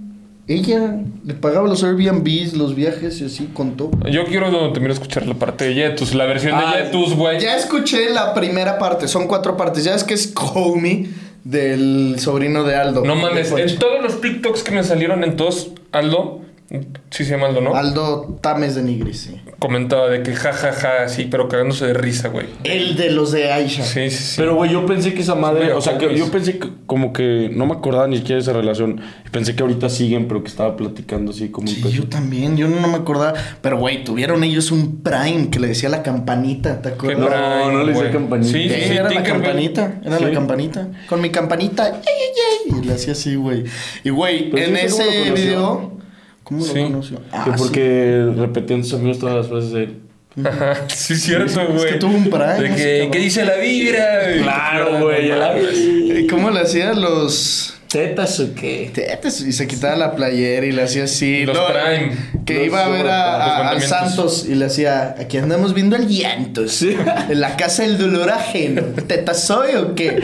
Ella le pagaba los Airbnbs, los viajes y así contó. Yo quiero también escuchar la parte de Yetus, la versión Ah, de Yetus, güey. Ya escuché la primera parte, son cuatro partes. Ya es que es Comey del sobrino de Aldo. No mames, en todos los TikToks que me salieron en todos, Aldo, sí se llama Aldo, ¿no? Aldo Tames de Nigris, sí. Comentaba de que ja, ja, ja, sí, pero cagándose de risa, güey. El de los de Aisha. Sí, sí, sí. Pero, güey, yo pensé que esa madre. Mira, O sea, que yo pensé que como que no me acordaba ni siquiera de esa relación. Pensé que ahorita siguen, pero que estaba platicando así como Sí, un yo también, yo no, me acordaba. Pero, güey, tuvieron ellos un Prime que le decía la campanita, ¿te acuerdas? No, Prime, no le decía campanita. Sí, sí, sí, era la campanita, era la campanita. Con mi campanita. Y le hacía así, güey. Y, güey, en sí, ¿cómo lo ese video... ¿Cómo lo Sí. conoció? Ah, Que sí. porque repetían sus amigos todas las frases de él. Ajá, sí, cierto, güey. que tuvo un Prime, De que. ¿qué dice la vibra? Claro, güey, ¿Cómo le hacía los ¿Tetas o qué? tetes? Y se quitaba la playera y le hacía así. Los Prime. Que Los iba a ver a, a-. Santos y le hacía, aquí andamos viendo el llantos. En la casa del dolor ajeno. ¿Teta soy o qué?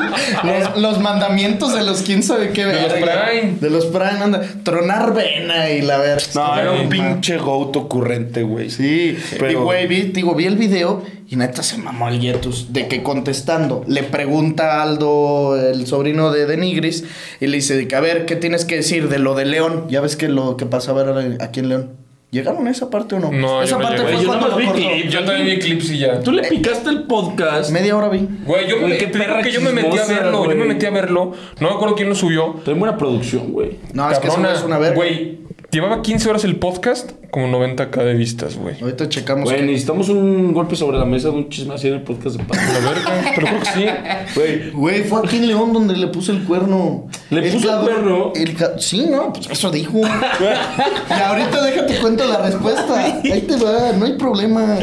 los, los mandamientos de los quién sabe qué De los. Prime. De los Prime, anda. Tronar vena y la verga. No, era un pinche goat ocurrente, güey. Sí, Pero- y güey, vi, digo, vi el video y neta se mamó el Yetus de que contestando le pregunta a Aldo, el sobrino de Denigris, y le dice de que a ver, ¿qué tienes que decir de lo de León? Ya ves que lo que pasaba era aquí en León. ¿Llegaron a esa parte o no? No, esa yo no parte llegué. fue Yo lo vi. Yo también vi clips y ya. Tú le picaste el podcast. Media hora vi. Güey, yo, me, Güey, qué te digo perra que yo me metí a verlo. Yo me metí a verlo. No me acuerdo quién lo subió. Trae buena producción, güey. No, es que eso Cabrona, es una verga. Güey, llevaba 15 horas el podcast, como 90k de vistas, güey. Ahorita checamos. Güey, que- necesitamos un golpe sobre la mesa de un chisme así en el podcast de Paz. La verga, pero creo que sí. Güey, Güey, fue aquí en León donde le puse el cuerno. ¿Le puso el cuerno? el ca- sí, no, pues eso dijo. y ahorita déjate cuento la respuesta. Ahí te va, no hay problema.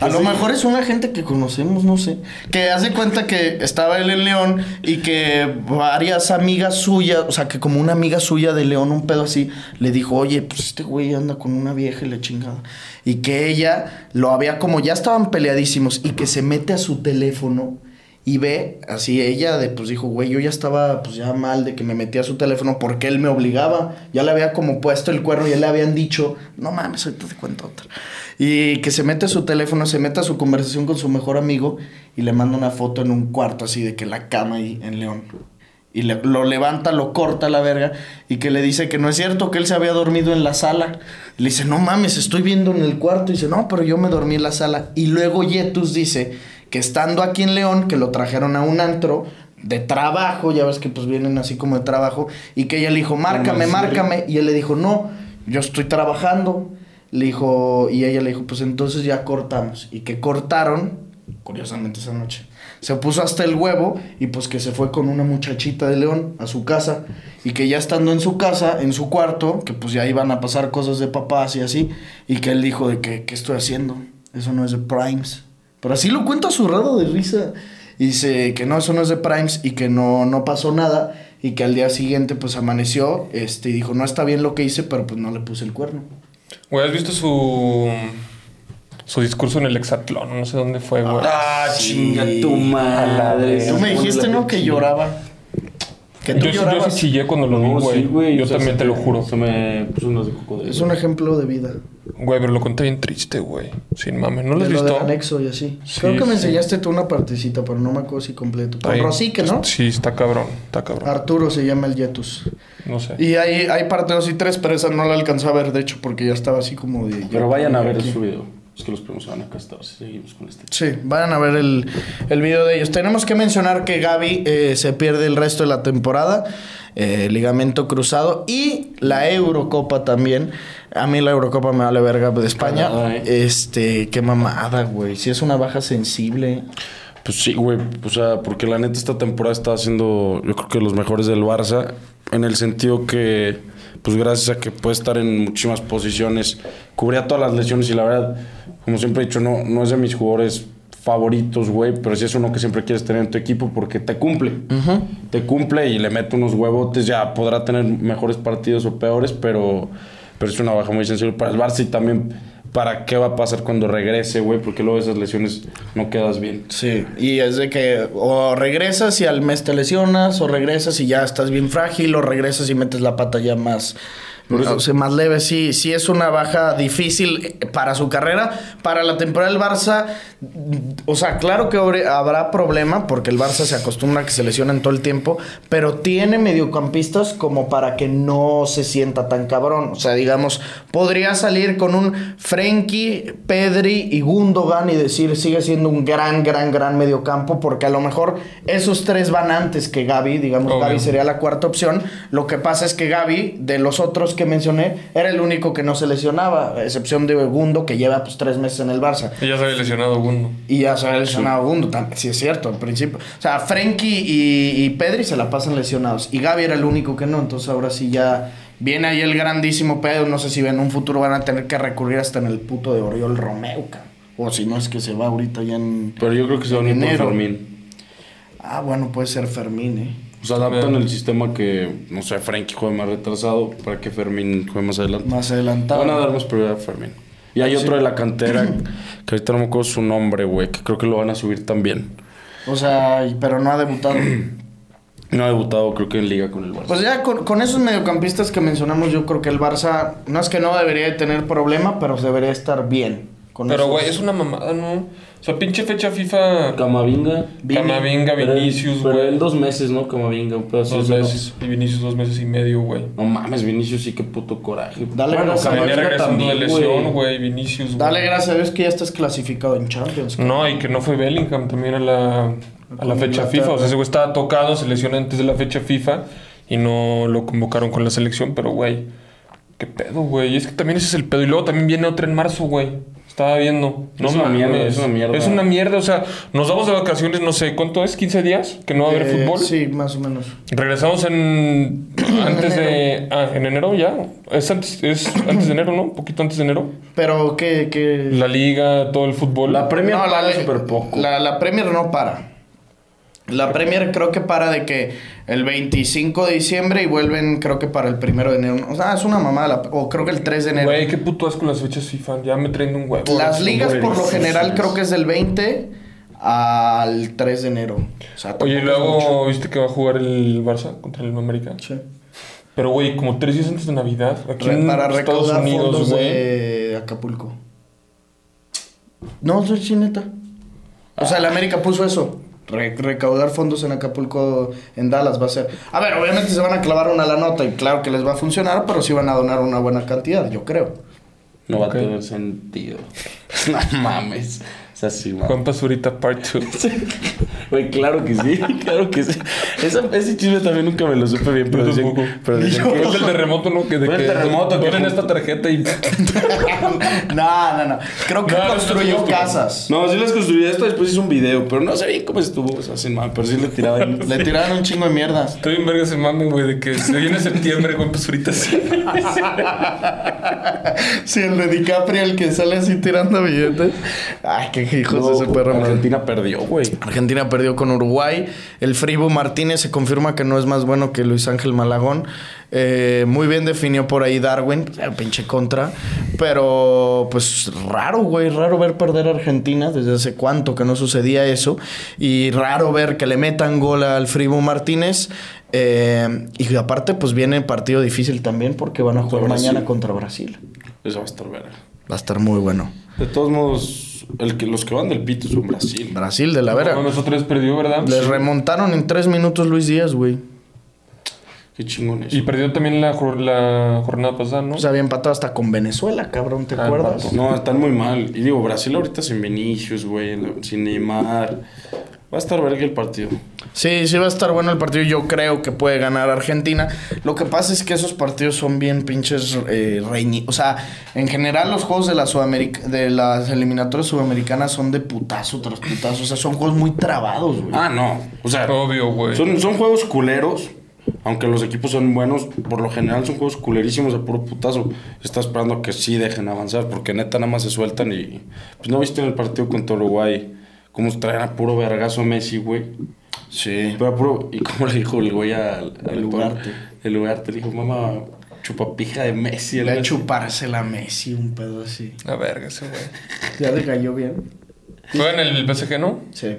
A lo mejor es una gente que conocemos, no sé. Que hace cuenta que estaba él en León y que varias amigas suyas, o sea, que como una amiga suya de León, un pedo así, le dijo, oye, pues este güey anda con una vieja y le chingada. Y que ella lo había como, ya estaban peleadísimos y que se mete a su teléfono y ve, así ella de, pues dijo, güey, yo ya estaba pues ya mal de que me metía a su teléfono porque él me obligaba. Ya le había como puesto el cuerno y ya le habían dicho, no mames, ahorita te cuento otra. Y que se mete a su teléfono, se mete a su conversación con su mejor amigo y le manda una foto en un cuarto así de que la cama ahí en León. Y le- lo levanta, lo corta la verga y que le dice que no es cierto, que él se había dormido en la sala. Le dice, no mames, estoy viendo en el cuarto. Y dice, no, pero yo me dormí en la sala. Y luego Yetus dice que estando aquí en León, que lo trajeron a un antro de trabajo, ya ves que pues vienen así como de trabajo, y que ella le dijo, márcame, ¿en serio? márcame. Y él le dijo, no, yo estoy trabajando. Le dijo, y ella le dijo, pues entonces ya cortamos. Y que cortaron, curiosamente esa noche. Se puso hasta el huevo y pues que se fue con una muchachita de León a su casa y que ya estando en su casa, en su cuarto, que pues ya iban a pasar cosas de papás y así, y que él dijo de que, ¿qué estoy haciendo? Eso no es de Primes. Pero así lo cuenta zurrado de risa. Y dice que no, eso no es de Primes y que no, no pasó nada y que al día siguiente pues amaneció este, y dijo, no está bien lo que hice, pero pues no le puse el cuerno. ¿has visto su su discurso en el hexatlón? No sé dónde fue, güey. Ah, Sí. chinga tu madre. Tú me dijiste, ¿no? Que lloraba. Que tú yo, sí- yo llorabas. sí chillé cuando lo vi, No, güey. sí, güey. yo o sea, también se te lo juro. Se me puso unos de cocodrilo. Es un ejemplo de vida. Güey, pero lo conté bien triste, güey. Sin mames. ¿No lo has lo visto? del anexo y así. Sí, Creo que me sí. enseñaste tú una partecita, pero no me acuerdo si completo. Con. Rosique, ¿no? Sí, está cabrón. Está cabrón. Arturo se llama el Yetus. No sé. Y hay, hay parte 2 y 3, pero esa no la alcanzó a ver, de hecho, porque ya estaba así como de... Pero vayan a ver aquí. su video. Es que los primos se van a castar si seguimos con este. Sí, vayan a ver el, el video de ellos. Tenemos que mencionar que Gaby eh, se pierde el resto de la temporada, eh, ligamento cruzado y la Eurocopa también. A mí la Eurocopa me vale verga de España. ¿eh? Este, qué mamada, güey. Si es una baja sensible. Pues sí, güey. O sea, porque la neta esta temporada está haciendo, yo creo que los mejores del Barça. en el sentido que, pues gracias a que puede estar en muchísimas posiciones, cubría todas las lesiones y la verdad, como siempre he dicho, no, no es de mis jugadores favoritos, güey, pero sí es uno que siempre quieres tener en tu equipo porque te cumple. Te cumple y le mete unos huevotes, ya podrá tener mejores partidos o peores, pero, pero es una baja muy sensible para el Barça y también para qué va a pasar cuando regrese, güey, porque luego esas lesiones no quedas bien. Sí, y es de que o regresas y al mes te lesionas, o regresas y ya estás bien frágil, o regresas y metes la pata ya más, o sea, más leve. Sí, sí es una baja difícil para su carrera. Para la temporada del Barça, o sea, claro que habrá- habrá problema, porque el Barça se acostumbra a que se lesionen todo el tiempo, pero tiene mediocampistas como para que no se sienta tan cabrón. O sea, digamos, podría salir con un Frenkie, Pedri y Gundogan y decir sigue siendo un gran, gran, gran mediocampo, porque a lo mejor esos tres van antes que Gaby, digamos, Obvio. Gaby sería la cuarta opción. Lo que pasa es que Gaby, de los otros que mencioné, era el único que no se lesionaba, a excepción de Gundo, que lleva pues tres meses en el Barça. Y ya se había lesionado Gundo. Y ya se había lesionado Gundo, también, sí es cierto, al principio. O sea, Frenkie y, y Pedri se la pasan lesionados. Y Gaby era el único que no, entonces ahora sí ya viene ahí el grandísimo pedo. No sé si en un futuro van a tener que recurrir hasta en el puto de Oriol Romeu. O si no es que se va ahorita ya en... Pero yo creo que se van a ir por. Fermín. Ah, bueno, puede ser Fermín, ¿eh? O sea, adaptan el sistema que, no sé, Frankie juegue más retrasado para que Fermín juegue más adelante. Más adelantado. Van a dar más prioridad a Fermín. Y hay otro de la cantera, que ahorita no me acuerdo su nombre, güey, que creo que lo van a subir también. O sea, pero no ha debutado. No ha debutado, creo que en liga con el Barça. Pues ya con, con esos mediocampistas que mencionamos, yo creo que el Barça no es que no debería de tener problema, pero debería estar bien. Con Pero, güey, es una mamada, ¿no? O sea, pinche fecha FIFA. Camavinga. Camavinga, Pero- Vinicius, Pero güey. en dos meses, ¿no? Camavinga, un pedazo Dos meses. Y Vinicius dos meses y medio, güey. No mames, Vinicius sí que puto coraje. Dale gracias a regresando de lesión, güey. Vinicius, güey. Dale gracias a Dios que ya estás clasificado en Champions. No, y que no fue Bellingham también a la, a la fecha Inglaterra. FIFA. O sea, ese güey estaba tocado, se lesionó antes de la fecha FIFA y no lo convocaron con la selección, pero güey, qué pedo, güey. Y es que también ese es el pedo. Y luego también viene otra en marzo, güey. Estaba viendo. Es una mames. mierda, es una mierda. Es una mierda, o sea, nos vamos de vacaciones, no sé, ¿cuánto es? ¿15 días? Que no va a haber Eh, fútbol. Sí, más o menos. Regresamos en. Antes de. Ah, en enero ya. Es antes, es antes de enero, ¿no? Un poquito antes de enero. Pero que... que... La liga, todo el fútbol. La Premier No, la, súper poco. La, la Premier no para. La Premier creo que para de que el 25 de diciembre y vuelven creo que para el primero de enero. O sea, es una mamada. o creo que el 3 de enero. Güey, qué puto asco las fechas FIFA. Ya me traen un huevo. Las ligas por lo general creo que es del 20 al 3 de enero. O sea, Oye, luego, ¿viste que va a jugar el Barça contra el América? Sí. Pero, güey, como tres días antes de Navidad. Aquí Re- en para Estados Unidos, güey. de Acapulco. No, es neta. O sea, el América puso eso. Re- recaudar fondos en Acapulco, en Dallas va a ser. A ver, obviamente se van a clavar una la nota y claro que les va a funcionar, pero sí van a donar una buena cantidad, yo creo. No va a tener sentido. no mames. Sea, sí. Juan Pazurita Part 2. Güey, claro que sí, claro que sí. Esa- ese chisme también nunca me lo supe bien, pero decían, pero decían que... Es el terremoto, ¿no? Que de Fue el que terremoto que ponen esta tarjeta y. no, no, no. Creo que No, construyó no, casas. No, sí las construí esto, después hizo un video, pero no sé bien cómo estuvo, o sea, sin mal, pero sí le tiraban. Le tiraron un chingo de mierda. Estoy en verga ese mame, güey, de que se viene septiembre, Juan Pazurita. sí. Sí, el de DiCaprio, el que sale así tirando billetes. Ay, qué hijos de su perra madre. Argentina perdió, güey. Argentina perdió con Uruguay. El Fribo Martínez se confirma que no es más bueno que Luis Ángel Malagón. Eh, muy bien definió por ahí Darwin, el pinche contra. Pero, pues, raro, güey. Raro ver perder a Argentina. Desde hace cuánto que no sucedía eso. Y raro ver que le metan gol al Fribo Martínez. Eh, y aparte, pues viene partido difícil también porque van a jugar Brasil. mañana contra Brasil. Eso va a estar verga. Va a estar muy bueno. De todos modos, el que, los que van del pito son Brasil. Brasil de la vera. Otra vez perdió, ¿verdad? Les remontaron en tres minutos Luis Díaz, güey. Qué chingón eso. Y perdió también la, la jornada pasada, ¿no? O sea, había empatado hasta con Venezuela, cabrón, ¿te Ah, acuerdas? empató. No, están muy mal. Y digo, Brasil ahorita sin Vinicius, güey, sin Neymar. Va a estar verga el partido. Sí, sí va a estar bueno el partido. Yo creo que puede ganar Argentina. Lo que pasa es que esos partidos son bien pinches eh, reñi- O sea, en general los juegos de, la Sudamerica, de las eliminatorias sudamericanas son de putazo tras putazo. O sea, son juegos muy trabados, güey. Ah, no. O sea, Obvio, güey. son, son juegos culeros, Aunque los equipos son buenos, por lo general son juegos culerísimos a puro putazo. Está esperando que sí dejen avanzar, porque neta nada más se sueltan y... Pues no viste en el partido contra Uruguay cómo traen a puro vergazo a Messi, güey. Sí. Pero a puro... ¿Y cómo le dijo el güey al... al El Ugarte. El Ugarte le dijo, mamá, chupapija de Messi. Le así. chuparse a Messi, un pedo así. La verga ese güey. ¿Ya le cayó bien? Juega en el PSG, ¿no? Sí.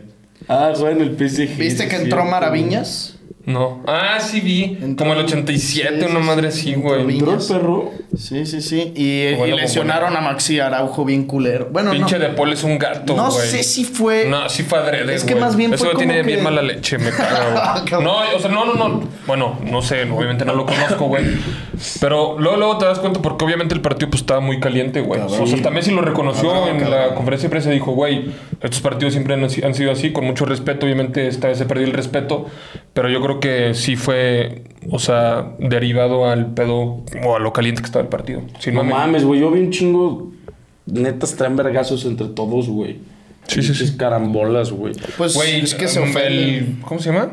Ah, güey, en el PSG. ¿Viste que entró. Maraviñas? No. Ah, sí vi. Entró- Como el 87, Sí, una madre sí, así, güey. ¿Entró el perro? Sí, sí, sí. Y, y lesionaron a Maxi Araujo bien culero. Bueno, Pinche no. de Paul es un gato, güey. No sé si fue. No, sí fue adrede, Es que más bien Eso fue tiene bien mala leche, me caga, güey. no, o sea, no, no, no. Bueno, no sé, obviamente no lo conozco, güey. Pero luego, luego te das cuenta porque obviamente el partido pues estaba muy caliente, güey. O sea, hasta Messi lo reconoció Cabrón, en cabrón. la conferencia de prensa. Dijo, güey, estos partidos siempre han, han sido así, con mucho respeto. Obviamente esta vez se perdió el respeto. Pero yo creo que sí fue, o sea, derivado al pedo o a lo caliente que estaba el partido. Si No me- mames, güey. Yo vi un chingo. Netas traen vergazos entre todos, güey. Sí, sí, sí. Carambolas, güey. Pues Güey, es que se el-. ¿Cómo se llama?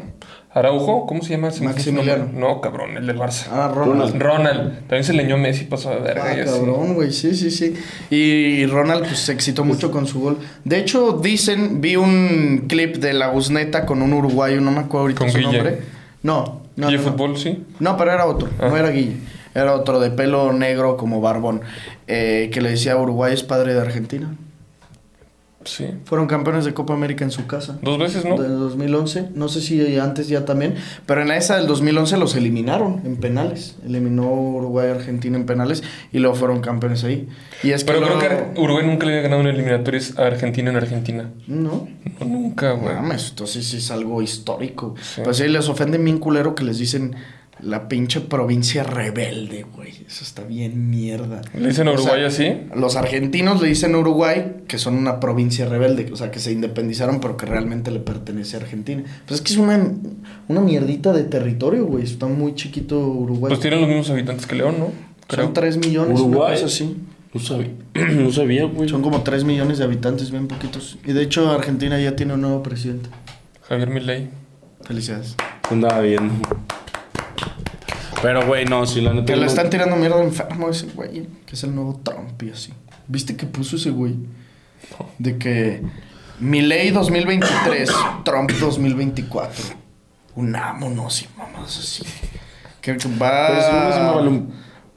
Araujo, ¿cómo se llama? ese Maximiliano. No, cabrón, el del Barça. Ah, Ronald. Ronald. También se leñó Messi, pasó de verga. Ah, cabrón, güey, sí, sí, sí. Y Ronald pues se excitó mucho con su gol. De hecho, dicen, vi un clip de la Uzneta con un uruguayo, no me acuerdo ahorita Con su Guille. nombre. No, no, ¿Y no. fútbol, sí? No, pero era otro, Ah. no era Guille. Era otro de pelo negro como barbón. eh, que le decía Uruguay es padre de Argentina. Sí. Fueron campeones de Copa América en su casa. Dos veces, ¿no? Del 2011. No sé si antes ya también. Pero en esa del 2011 los eliminaron en penales. Eliminó Uruguay a Argentina en penales. Y luego fueron campeones ahí. Y es que Pero creo que Uruguay nunca le había ganado en eliminatorias a Argentina en Argentina. No. No, nunca, güey. Mames, entonces es algo histórico. Sí. Pues sí, les ofenden bien culero que les dicen la pinche provincia rebelde, güey. Eso está bien mierda. ¿Le dicen a O Uruguay sea, así? Los argentinos le dicen a Uruguay que son una provincia rebelde, o sea, que se independizaron, pero que realmente le pertenece a Argentina. Pues es que es una, una mierdita de territorio, güey. Está muy chiquito Uruguay. Pues tienen los mismos habitantes que León, ¿no? Creo. Son 3 millones, Uruguay. una así. No sabía. no sabía, güey. Son como 3 millones de habitantes, bien poquitos. Y de hecho, Argentina ya tiene un nuevo presidente. Javier Milei. Felicidades. Andaba viendo. Pero, güey, no, si la neta. Que le no- están tirando mierda enfermo a ese güey, que es el nuevo Trump y así. ¿Viste que puso ese güey? De que Milei 2023, Trump 2024. Unámonos y mamás así. Que va sí, sí vale un-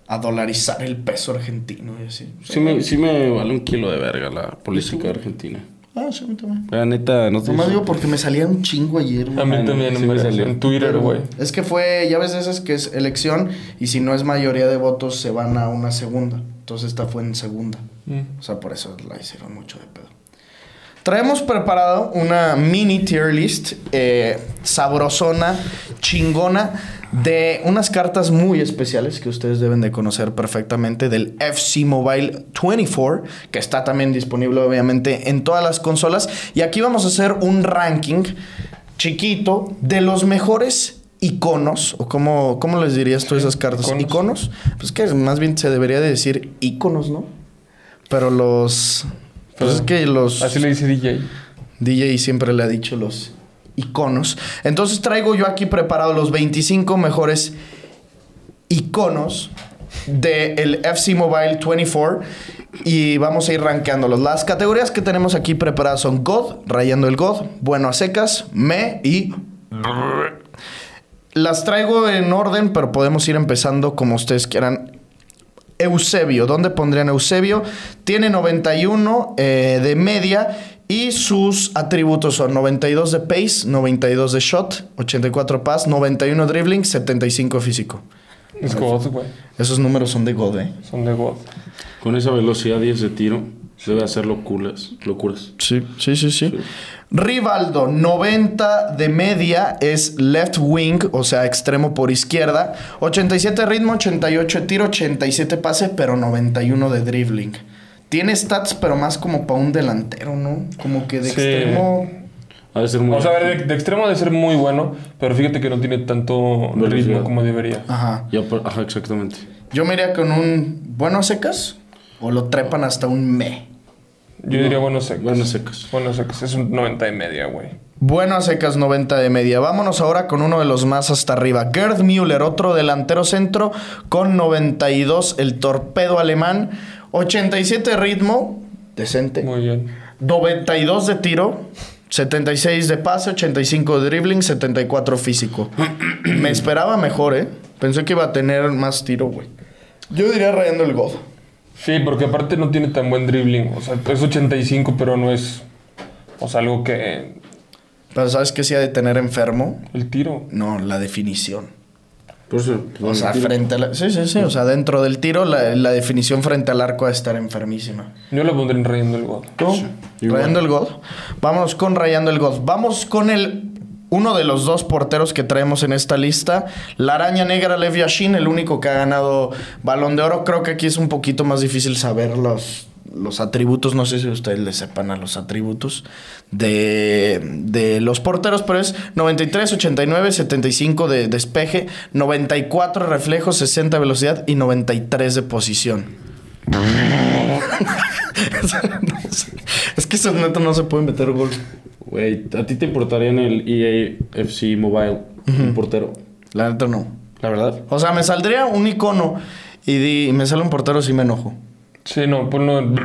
a dolarizar el peso argentino y así. Sí me, sí me vale un kilo de verga la política de Argentina. Ah, sí, a mí también. La neta, no te Nomás digo porque me salía un chingo ayer, güey. A mí también sí me salió. En Twitter, güey. Es que fue, ya ves esas que es elección y si no es mayoría de votos se van a una segunda. Entonces esta fue en segunda. Mm. O sea, por eso la hicieron mucho de pedo. Traemos preparado una mini tier list eh, sabrosona, chingona, de unas cartas muy especiales que ustedes deben de conocer perfectamente del FC Mobile 24, que está también disponible obviamente en todas las consolas. Y aquí vamos a hacer un ranking chiquito de los mejores iconos, o cómo, cómo les dirías tú esas cartas, iconos. iconos. Pues que más bien se debería de decir iconos, ¿no? Pero los... Pues es que los... Así le dice DJ. DJ siempre le ha dicho los iconos. Entonces traigo yo aquí preparado los 25 mejores iconos del FC Mobile 24 y vamos a ir rankeándolos. Las categorías que tenemos aquí preparadas son God, rayando el God, bueno a secas, me y... Las traigo en orden, pero podemos ir empezando como ustedes quieran. Eusebio, ¿dónde pondrían Eusebio? Tiene 91 eh, de media y sus atributos son 92 de pace, 92 de shot, 84 pass, 91 dribbling, 75 físico. Es God, güey. Esos números son de God, ¿eh? Son de God. Con esa velocidad y ese tiro, debe hacer locuras. locuras. Sí, sí, sí, sí. Rivaldo, 90 de media, es left wing, o sea, extremo por izquierda. 87 ritmo, 88 de tiro, 87 pase, pero 91 de dribbling. Tiene stats, pero más como para un delantero, ¿no? Como que de Sí. extremo. Ha de ser muy. O sea, de, de extremo debe ser muy bueno, pero fíjate que no tiene tanto Velocidad. ritmo como debería. Ajá. Ya Ajá, exactamente. Yo me iría con un bueno a secas o lo trepan hasta un me. Yo diría buenos secos. Buenos secos. Buenos secos. Es un 90 y media, güey. Bueno a secas 90 de media. Vámonos ahora con uno de los más hasta arriba. Gerd Müller, otro delantero centro con 92, el torpedo alemán. 87 de ritmo, decente. Muy bien. 92 de tiro, 76 de pase, 85 de dribbling, 74 físico. Me esperaba mejor, ¿eh? Pensé que iba a tener más tiro, güey. Yo diría rayando el God. Sí, porque aparte no tiene tan buen dribbling. O sea, es 85, pero no es. O sea, algo que. Pero ¿sabes qué sí ha de tener enfermo? El tiro. No, la definición. Por eso. O sea, frente a la... Sí, sí, sí. O sea, dentro del tiro, la, la definición frente al arco ha de estar enfermísima. Yo lo pondré en rayando el God. ¿Tú? igual. Rayando el God. Vámonos con Rayando el God. Vamos con el... Uno de los dos porteros que traemos en esta lista, la araña negra Lev Yashin, el único que ha ganado balón de oro. Creo que aquí es un poquito más difícil saber los, los atributos. No sé si ustedes le sepan a los atributos de, de los porteros, pero es 93, 89, 75 de despeje, 94 reflejo, 60 velocidad y 93 de posición. es que esos netos no se pueden meter gol. Güey, ¿a ti te importaría en el EA FC Mobile un portero? La neta no. La verdad. O sea, me saldría un icono y, di- y me sale un portero si me enojo. Sí, no, ponlo. en-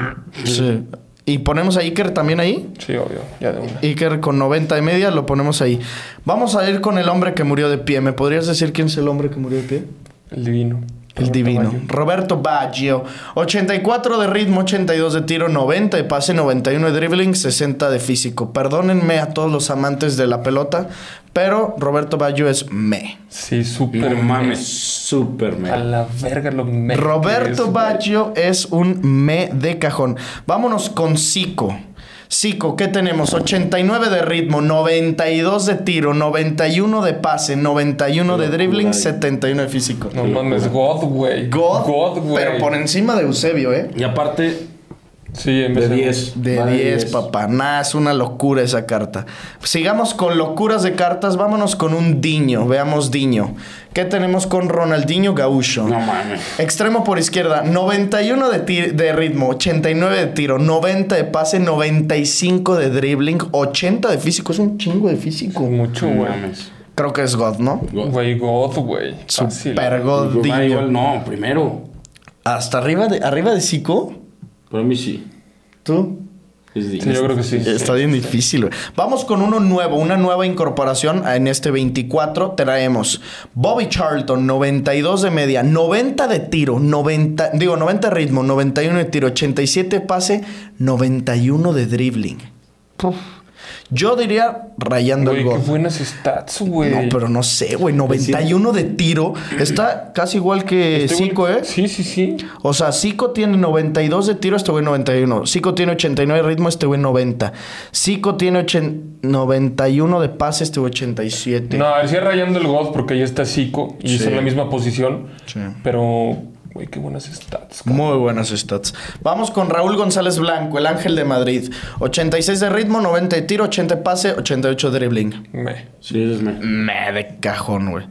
Sí. Y ponemos a Iker también ahí. Sí, obvio. Ya de una. Iker con 90 y media lo ponemos ahí. Vamos a ir con el hombre que murió de pie. ¿Me podrías decir quién es el hombre que murió de pie? El divino. El divino. Baggio. Roberto Baggio. 84 de ritmo, 82 de tiro, 90 de pase, 91 de dribbling, 60 de físico. Perdónenme a todos los amantes de la pelota, pero Roberto Baggio es me. Sí, súper. No mames, súper A mega. la verga lo me. Roberto. Baggio es un me de cajón. Vámonos con Zico. Zico, ¿qué tenemos? 89 de ritmo, 92 de tiro, 91 de pase, 91 de dribbling, eh. 71 de físico. No mames, God, güey. God, God, güey. pero por encima de Eusebio, ¿eh? Y aparte, Sí, en vez de de 10. De va 10, papá. Nah, es una locura esa carta. Sigamos con locuras de cartas. Vámonos con un Diño. Veamos Diño. ¿Qué tenemos con Ronaldinho Gaucho? No mames. Extremo por izquierda, 91 de, de ritmo, 89 de tiro, 90 de pase, 95 de dribbling, 80 de físico. Es un chingo de físico. Mucho, güey. Creo que es God, ¿no? Güey, God, güey. Super God Igual, Diño. igual no, primero. Hasta arriba de, arriba de Zico. Para mí sí. ¿Tú? Es Sí, yo creo que sí. Está bien difícil, güey. Vamos con uno nuevo, una nueva incorporación en este 24. Traemos Bobby Charlton, 92 de media, 90 de tiro, 90, digo, 90 de ritmo, 91 de tiro, 87 de pase, 91 de dribbling. Puf. Yo diría rayando Güey, el qué gol. buenas stats, güey. No, pero no sé, güey. 91 de tiro. Está casi igual que Este Zico, ¿eh? Sí, sí, sí. O sea, Zico tiene 92 de tiro, este güey 91. Zico tiene 89 de ritmo, este güey 90. Zico tiene ochen- 91 de pase, este güey 87. No, a ver, sí rayando el God porque ahí está Zico y Sí. está en la misma posición. Sí. Pero, güey, qué buenas stats. cabrón. Muy buenas stats. Vamos con Raúl González Blanco, el ángel de Madrid. 86 de ritmo, 90 de tiro, 80 de pase, 88 de dribbling. Me. Sí, es me. Me de cajón, güey.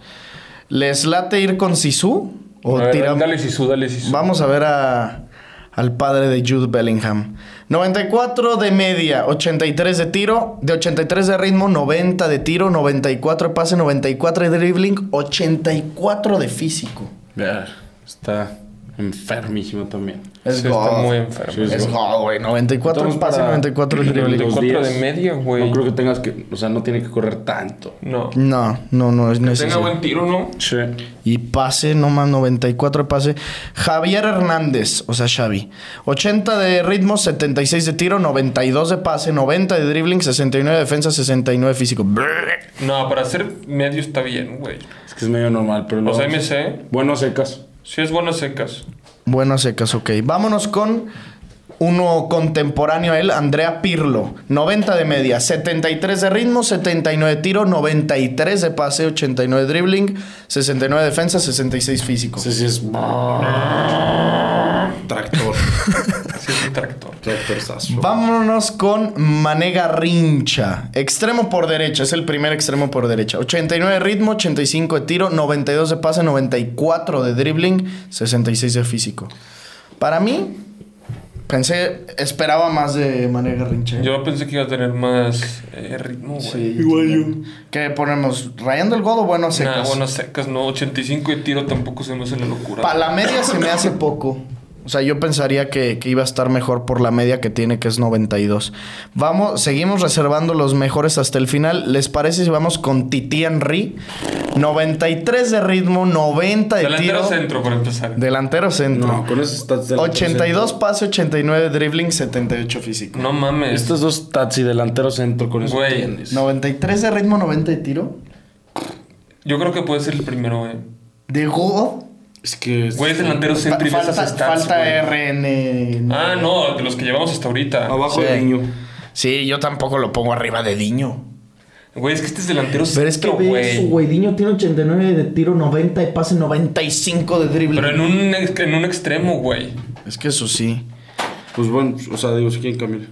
¿Les late ir con Sisu? ¿O A ver, tira- Dale Sisu, dale Sisu. Vamos a ver a, al padre de Jude Bellingham. 94 de media, 83 de tiro, de 83 de ritmo, 90 de tiro, 94 de pase, 94 de dribbling, 84 de físico. Ya, Está enfermísimo también. Es Sí, está muy enfermo. Sí, es Es God. Güey. 94 de Entonces, pase, para- 94 de dribbling. Los 94 días, de media, güey. No creo que tengas que. O sea, no tiene que correr tanto. No. No, no, no es Tenga necesario. buen tiro, ¿no? Sí. Y pase, nomás 94 de pase. Javier Hernández, o sea, Xavi. 80 de ritmo, 76 de tiro, 92 de pase, 90 de dribbling, 69 de defensa, 69 de físico. No, para ser medio está bien, güey. Es que es medio normal, pero. O sea, MC, Bueno, secas. Sí es buenas secas. Bueno, secas, ok. Vámonos con uno contemporáneo a él, Andrea Pirlo. 90 de media, 73 de ritmo, 79 de tiro, 93 de pase, 89 de dribbling, 69 de defensa, 66 físico. Ese sí es. Tractor. Vámonos con Manega Rincha. Extremo por derecha, es el primer extremo por derecha. 89 de ritmo, 85 de tiro, 92 de pase, 94 de dribbling, 66 de físico. Para mí, Pensé, esperaba más de Mané Garrincha. Yo pensé que iba a tener más eh, ritmo, güey. Sí, igual yo. ¿Qué ponemos? ¿Rayando el godo o bueno a Nah, secas? bueno, secas, no. 85 de tiro tampoco se me hace la locura. Para la media se me hace poco. O sea, yo pensaría que, que iba a estar mejor por la media que tiene, que es 92. Vamos, seguimos reservando los mejores hasta el final. ¿Les parece si vamos con Titi Henry? 93 de ritmo, 90 de Delantero tiro. centro, para empezar. Delantero centro. No, con esos stats del 82 pase, 89 dribbling, 78 físico. No mames. Estos dos stats y delantero centro con eso Güey. tienes. 93 de ritmo, 90 de tiro. Yo creo que puede ser el primero, güey. De God. Es que... Güey, es delantero centro y ves falta stats, falta güey. RN. Ah, no, de los que llevamos hasta ahorita. Abajo Sí. de niño. Sí, yo tampoco lo pongo arriba de Diño. Güey, es que este es delantero Pero es que ve eso, güey. güey. Diño tiene 89 de tiro, 90 de pase, 95 de dribbling. Pero en un, en un extremo, güey. Es que eso sí. Pues bueno, o sea, digo, si quieren cambiar.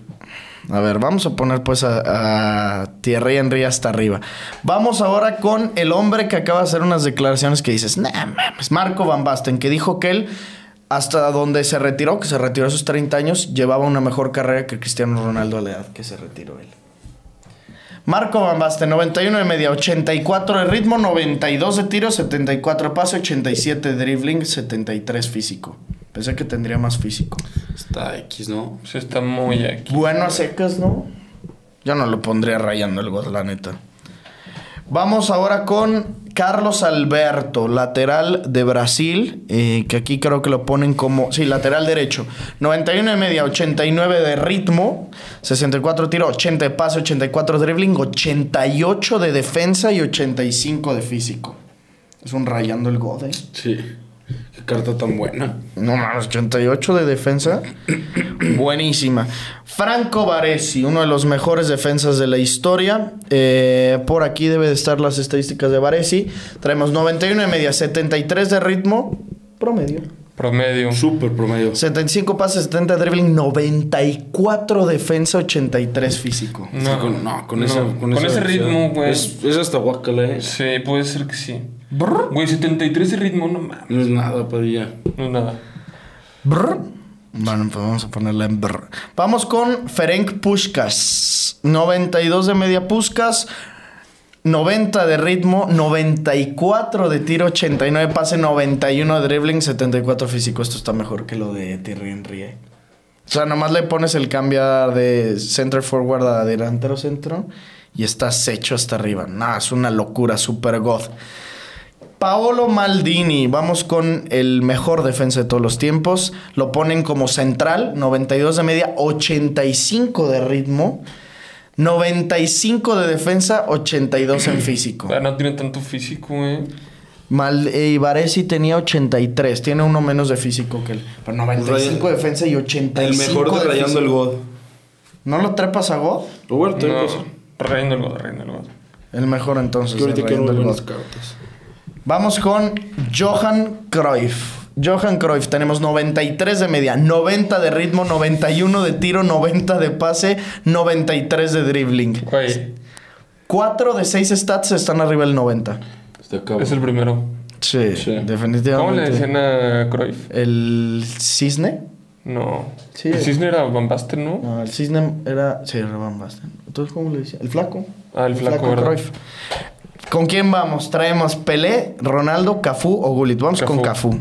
A ver, vamos a poner pues a, a Thierry Henry hasta arriba. Vamos ahora con el hombre que acaba de hacer unas declaraciones que dices, nah, mames, Marco Van Basten, que dijo que él, hasta donde se retiró, que se retiró a sus 30 años, llevaba una mejor carrera que Cristiano Ronaldo a la edad que se retiró él. Marco Van Basten, 91 de media, 84 de ritmo, 92 de tiro, 74 de pase, 87 de dribbling, 73 físico. Pensé que tendría más físico. Está X, ¿no? Está muy aquí. Bueno a secas, ¿no? Yo no lo pondría rayando el gol, la neta. Vamos ahora con Carlos Alberto, lateral de Brasil, eh, que aquí creo que lo ponen como, sí, lateral derecho. 91 de media, 89 de ritmo, 64 tiro, 80 de pase, 84 de dribbling, 88 de defensa y 85 de físico. Es un rayando el gol, ¿eh? Sí. Carta tan buena. No mames, 88 de defensa. Buenísima. Franco Baresi, uno de los mejores defensas de la historia. Eh, por aquí debe de estar las estadísticas de Baresi. Traemos 91 de media, 73 de ritmo. Promedio. Promedio. Súper promedio. 75 pases, 70 de dribbling, 94 defensa, 83 físico. Sí, con, no, con, no. esa, Con esa ese ritmo, güey. Es, es hasta guacala, ¿eh? Sí, puede ser que sí. Brr, Güey, 73 de ritmo, no mames. No es nada, Padilla. No es nada. brr. Bueno, pues vamos a ponerla en brr. Vamos con Ferenc Puskas. 92 de media Puskas. 90 de ritmo, 94 de tiro, 89 pase, 91 de dribbling, 74 físico. Esto está mejor que lo de Thierry Henry. ¿eh? O sea, nomás le pones el cambiar de center forward a delantero centro y estás hecho hasta arriba. Nah, es una locura, super god. Paolo Maldini, vamos con el mejor defensa de todos los tiempos. Lo ponen como central, 92 de media, 85 de ritmo, 95 de defensa, 82 en físico. Ah, no tiene tanto físico. Mal, eh, y Baresi tenía 83, tiene uno menos de físico que él. Pero 95 de defensa y 85 El mejor de rayando físico. el God. ¿No lo trepas a God? Roberto, No, pues, reina el gol, reina el gol. El mejor entonces. que ahorita quiero rayando God. cartas. Vamos con Johan Cruyff. Johan Cruyff, tenemos 93 de media, 90 de ritmo, 91 de tiro, 90 de pase, 93 de dribbling. Güey, 4 de 6 stats están arriba del 90. Está cabrón. es el primero. Sí, Sí. definitivamente. ¿Cómo le decían a Cruyff? ¿El cisne? No. Sí. El cisne era Van Basten, ¿no? No, el cisne era... Sí, era Van Basten. Entonces, ¿cómo le decían? ¿El flaco? Ah, el flaco, ¿verdad? Cruyff. ¿Con quién vamos? Traemos Pelé, Ronaldo, Cafú o Gullit. Vamos Cafú. con Cafú.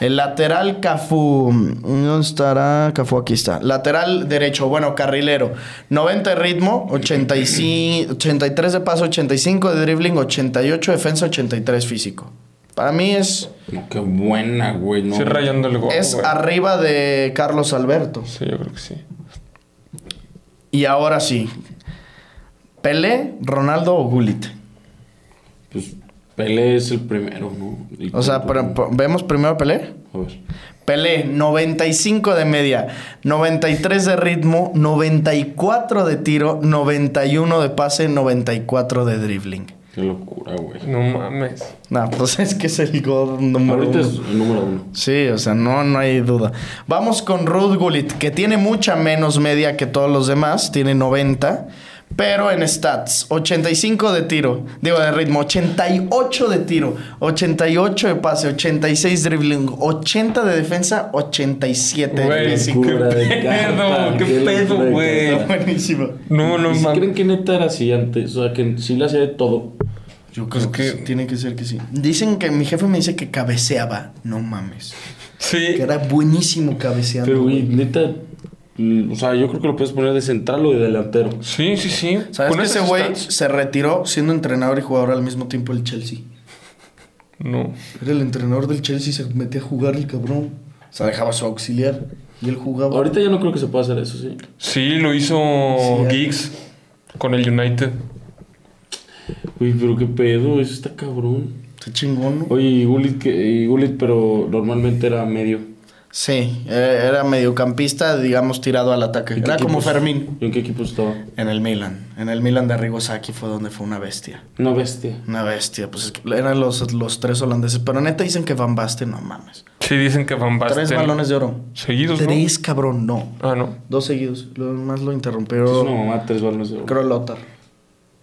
El lateral Cafú. ¿Dónde estará Cafú? Aquí está. Lateral derecho, bueno, carrilero. 90 de ritmo, 85, 83 de paso, 85 de dribbling, 88 defensa, 83 físico. Para mí es, No, qué buena, güey. No. Sí, rayando el gol. es güey. arriba de Carlos Alberto. Sí, yo creo que sí. Y ahora sí. Pelé, Ronaldo o Gullit. Pues Pelé es el primero, ¿no? O sea, pero- pero- ¿vemos primero Pelé? A ver. Pelé, 95 de media, 93 de ritmo, 94 de tiro, 91 de pase, 94 de dribbling. Qué locura, güey. No mames. No, pues es que es el gol número Ahorita uno. es el número uno. Sí, o sea, no, no hay duda. Vamos con Ruth Gullit, que tiene mucha menos media que todos los demás, tiene 90, Pero en stats, 85 de tiro, digo de ritmo, 88 de tiro, 88 de pase, 86 dribbling, 80 de defensa, 87 de físico. ¿Qué pedo? ¿Qué pedo, güey? Buenísimo. No, no ¿Y si mames. creen que neta era así antes? O sea, que sí le hacía de todo. Yo Pues creo que, que- sí, tiene que ser que sí. Dicen que mi jefe me dice que cabeceaba. No mames. Sí. Que era buenísimo cabeceando. Pero, güey, neta... mm, O sea, yo creo que lo puedes poner de central o de delantero. Sí, sí, sí. ¿Sabes Con que ese güey se retiró siendo entrenador y jugador al mismo tiempo del Chelsea? No. Era el entrenador del Chelsea y se metía a jugar el cabrón. O sea, dejaba su auxiliar y él jugaba. Ahorita ya no creo que se pueda hacer eso, sí. Sí, lo hizo Sí, Giggs con el United. Uy, pero qué pedo, eso está cabrón. Está chingón, ¿no? Oye, y Gullit, que, y Gullit, pero normalmente era medio. Sí, eh, era mediocampista, digamos, tirado al ataque. ¿En qué Era como? Fermín. ¿Y en qué equipo estaba? En el Milan. En el Milan de Arrigo Sacchi fue donde fue una bestia. Una bestia. Una bestia. Pues es que eran los, los tres holandeses. Pero neta dicen que Van Basten, no mames. Sí, dicen que Van Basten. Tres balones de oro. Seguidos, ¿no? Tres, cabrón, no. Ah, no. Dos seguidos. Lo más lo Es interrumpió. una mamá, tres balones de oro. Creo Lothar.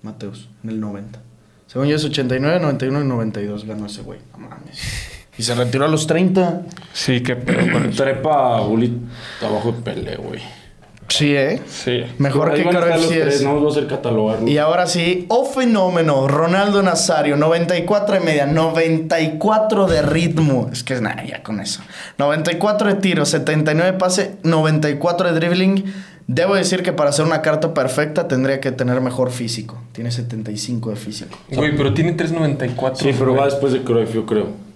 Mateus, en el 90. Según yo es 89, 91 y 92 ganó ese güey. No mames. Y se retiró a los 30. Sí, qué eso. Trepa Gullit abajo de Pelé, güey. Sí, ¿eh? Sí. Mejor que los sí es. No vamos a hacer catalogarlo. Y ahora sí, oh fenómeno, Ronaldo Nazario, 94 de media, 94 de ritmo. Es que es nada, ya con eso. 94 de tiro, 79 de pase, 94 de dribbling. Debo decir que para hacer una carta perfecta tendría que tener mejor físico. Tiene 75 de físico. Güey, pero tiene 3.94. Sí, pero güey. va después de Cruyff, yo creo.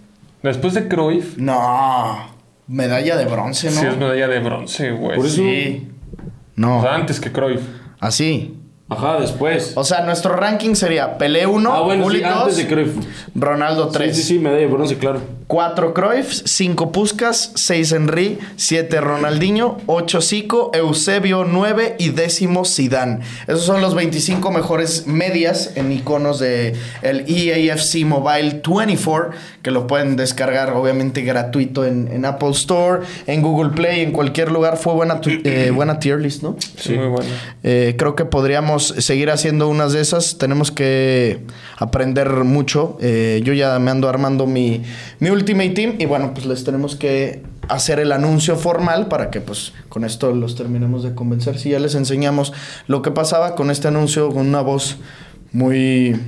Después de Cruyff, No, medalla de bronce, ¿no? sí es medalla de bronce, güey. Por eso- Sí. O No, sea, antes que Cruyff. así. Ajá, después. O sea, nuestro ranking sería Pelé 1, ah, bueno, sí, antes 2, de Cruyff. Ronaldo 3. Sí, sí, sí, medalla de bronce, claro. 4 Cruyff, 5 Puskas, 6 Henry, 7 Ronaldinho, 8 Zico, Eusebio 9 y décimo Zidane. Esos son los 25 mejores medias en iconos de el EAFC Mobile 24, que lo pueden descargar obviamente gratuito en, en Apple Store, en Google Play, en cualquier lugar. Fue buena, tu- eh, buena tier list, ¿no? Sí, muy bueno. Eh, creo que podríamos seguir haciendo unas de esas. Tenemos que aprender mucho. Eh, yo ya me ando armando mi, mi Ultimate Team y bueno, pues les tenemos que hacer el anuncio formal para que pues con esto los terminemos de convencer. Si ya les enseñamos lo que pasaba con este anuncio con una voz muy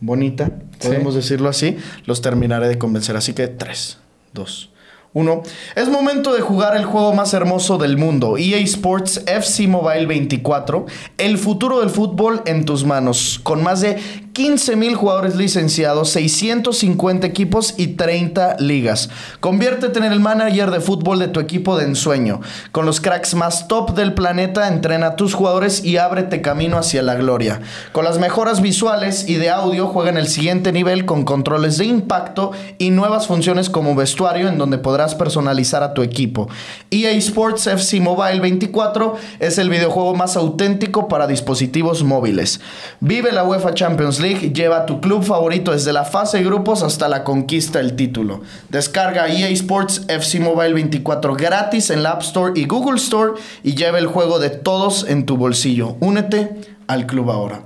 bonita, podemos decirlo así, los terminaré de convencer. Así que 3, 2, 1. Es momento de jugar el juego más hermoso del mundo, EA Sports FC Mobile 24, el futuro del fútbol en tus manos, con más de 15 mil jugadores licenciados, 650 equipos y 30 ligas. Conviértete en el manager de fútbol de tu equipo de ensueño. Con los cracks más top del planeta, entrena a tus jugadores y ábrete camino hacia la gloria. Con las mejoras visuales y de audio, juega en el siguiente nivel con controles de impacto y nuevas funciones como vestuario en donde podrás personalizar a tu equipo. EA Sports FC Mobile 24 es el videojuego más auténtico para dispositivos móviles. Vive la UEFA Champions League, lleva tu club favorito desde la fase de grupos hasta la conquista del título. Descarga EA Sports FC Mobile 24 gratis en la App Store y Google Store y lleva el juego de todos en tu bolsillo. Únete al club ahora.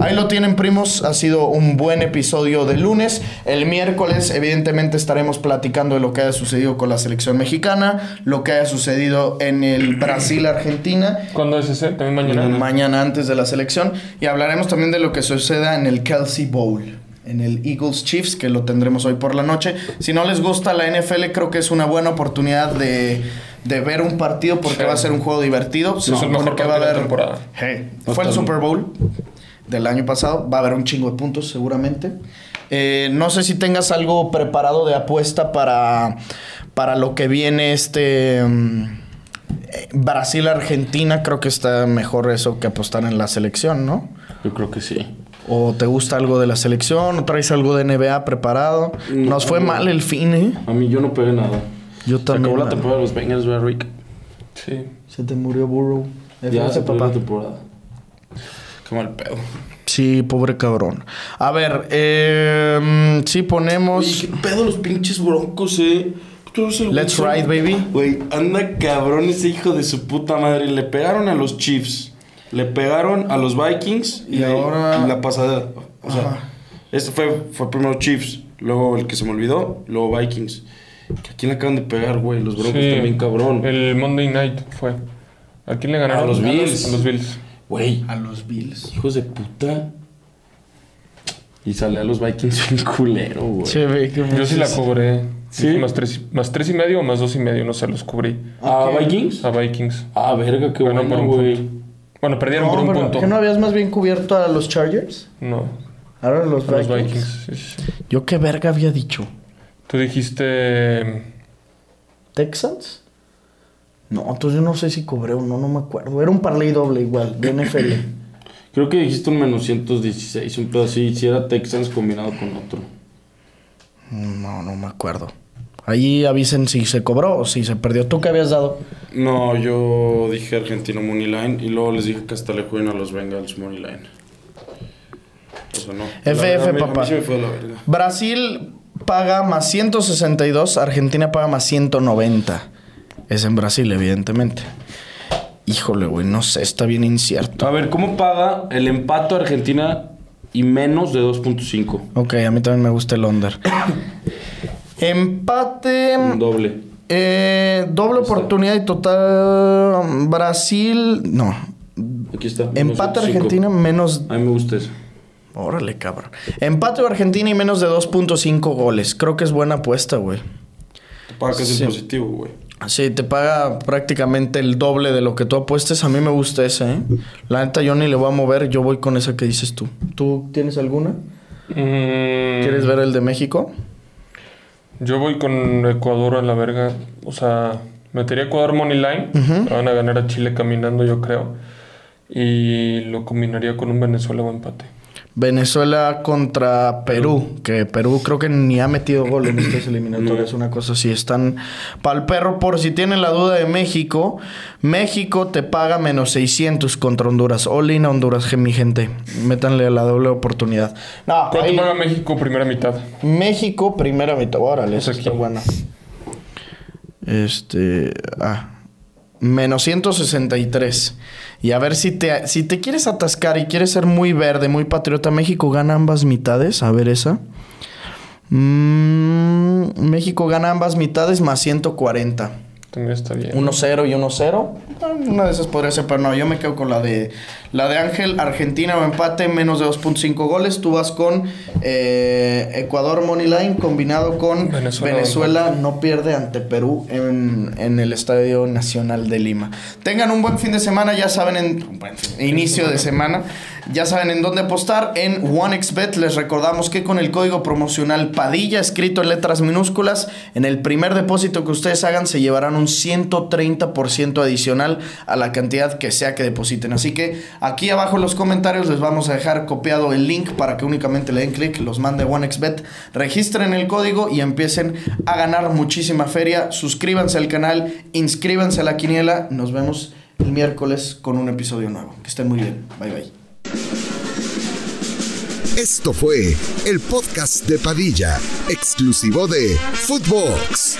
Ahí lo tienen, primos. Ha sido un buen episodio de lunes. El miércoles, evidentemente, estaremos platicando de lo que haya sucedido con la selección mexicana, lo que haya sucedido en el Brasil-Argentina. ¿Cuándo es ese? ¿También mañana? Mañana antes de la selección. Y hablaremos también de lo que suceda en el Kelsey Bowl. En el Eagles Chiefs, que lo tendremos hoy por la noche. Si no les gusta la NFL, creo que es una buena oportunidad de, de ver un partido porque Sí. va a ser un juego divertido. Se Es el supone mejor que va a haber. temporada. Hey, No fue el Super Bowl del año pasado. Va a haber un chingo de puntos, seguramente. Eh, no sé si tengas algo preparado de apuesta para, para lo que viene este. mm, Brasil-Argentina. Creo que está mejor eso que apostar en la selección, ¿no? Yo creo que sí. ¿O te gusta algo de la selección? ¿O traes algo de NBA preparado? No, Nos fue no. mal el fin, ¿eh? A mí yo no pegué nada. Yo Se también. acabó la temporada de los Bengals, ¿verdad, Rick? Sí. Se te murió Burrow. Ya se acabó la temporada. Qué mal pedo. Sí, pobre cabrón. A ver, eh, sí ponemos... Oye, qué pedo los pinches broncos, eh. Tú eres el Let's ride, baby. Güey, anda cabrón ese hijo de su puta madre. Le pegaron a los Chiefs. Le pegaron a los Vikings y, Y ahora- la pasada. O sea, Ajá. este fue, fue primero Chiefs, luego el que se me olvidó, luego Vikings. ¿A quién le acaban de pegar, güey? Los Broncos Sí, también, cabrón. El Monday Night fue. ¿A quién le ganaron? A los Bills. A los Bills. Güey, A los Bills. hijos de puta. Y sale a los Vikings bien culero, güey. Yo sí la cobré. ¿Sí? Más tres, más tres y medio o más dos y medio, no sé, los cubrí. ¿A Vikings? A Vikings. Ah, verga, qué bueno, por un güey. punto. Bueno, perdieron por No, un pero punto. ¿que no habías más bien cubierto a los Chargers? No, Ahora los a los Vikings. Vikings. sí, sí. Yo qué verga había dicho. Tú dijiste. ¿Texans? No, entonces yo no sé si cobré o no, no me acuerdo. Era un parlay doble igual, de NFL. Creo que dijiste un menos 116, un pedo así. Si era Texans combinado con otro. No, no me acuerdo. Ahí avisen si se cobró o si se perdió. ¿Tú qué habías dado? No, yo dije Argentino Money Line y luego les dije que hasta le jueguen a los Bengals Money Line. O sea, no. FF, verdad, a mí- a mí papá. sí me fue de la verga. Brasil paga más 162, Argentina paga más 190. Es en Brasil, evidentemente. Híjole, güey, no sé, está bien incierto. A ver, ¿cómo paga el empate Argentina y menos de 2.5? Ok, a mí también me gusta el under. Empate. Un doble. eh, doble oportunidad y total. Brasil. No. Aquí está. Empate 2.5. Argentina menos. A mí me gusta eso. Órale, cabrón. Empate Argentina y menos de 2.5 goles. Creo que es buena apuesta, güey. Te paga casi Sí. el positivo, güey. Sí, te paga prácticamente el doble de lo que tú apuestes. A mí me gusta ese, ¿eh? La neta, yo ni le voy a mover. Yo voy con esa que dices tú. ¿Tú tienes alguna? mm, ¿Quieres ver el de México? Yo voy con Ecuador a la verga. O sea, metería Ecuador Money Line. Van a ganar a Chile caminando, yo creo. Y lo combinaría con un Venezuela o empate. Venezuela contra Perú, que Perú creo que ni ha metido gol en estas eliminatorias, una cosa así. Están para el perro, por si tienen la duda de México, México te paga menos 600 contra Honduras. All in a Honduras, mi gente. Métanle la doble oportunidad. No, ¿Cuánto ahí- paga México primera mitad? México, primera mitad. Órale, esa Pues está buena. Este. Ah. Menos 163. Y a ver si te, si te quieres atascar y quieres ser muy verde, muy patriota, México gana ambas mitades. A ver esa. Mm, México gana ambas mitades más 140. También está bien. 1-0 y 1-0. Ah, Una de esas podría ser, pero no, yo me quedo con la de la de Ángel, Argentina o empate, menos de 2.5 goles. Tú vas con eh, Ecuador Moneyline combinado con Venezuela. Venezuela, no pierde ante Perú en, en el Estadio Nacional de Lima. Tengan un buen fin de semana, ya saben, en buen fin- inicio de semana, ya saben en dónde apostar. En OneXBet les recordamos que con el código promocional Padilla, escrito en letras minúsculas, en el primer depósito que ustedes hagan se llevarán un 130% adicional a la cantidad que sea que depositen. Así que aquí abajo en los comentarios les vamos a dejar copiado el link para que únicamente le den clic, los mande OneXBet, registren el código y empiecen a ganar muchísima feria. Suscríbanse al canal, inscríbanse a la quiniela. Nos vemos el miércoles con un episodio nuevo. Que estén muy bien. Bye bye. Esto fue el podcast de Padilla, exclusivo de Footbox.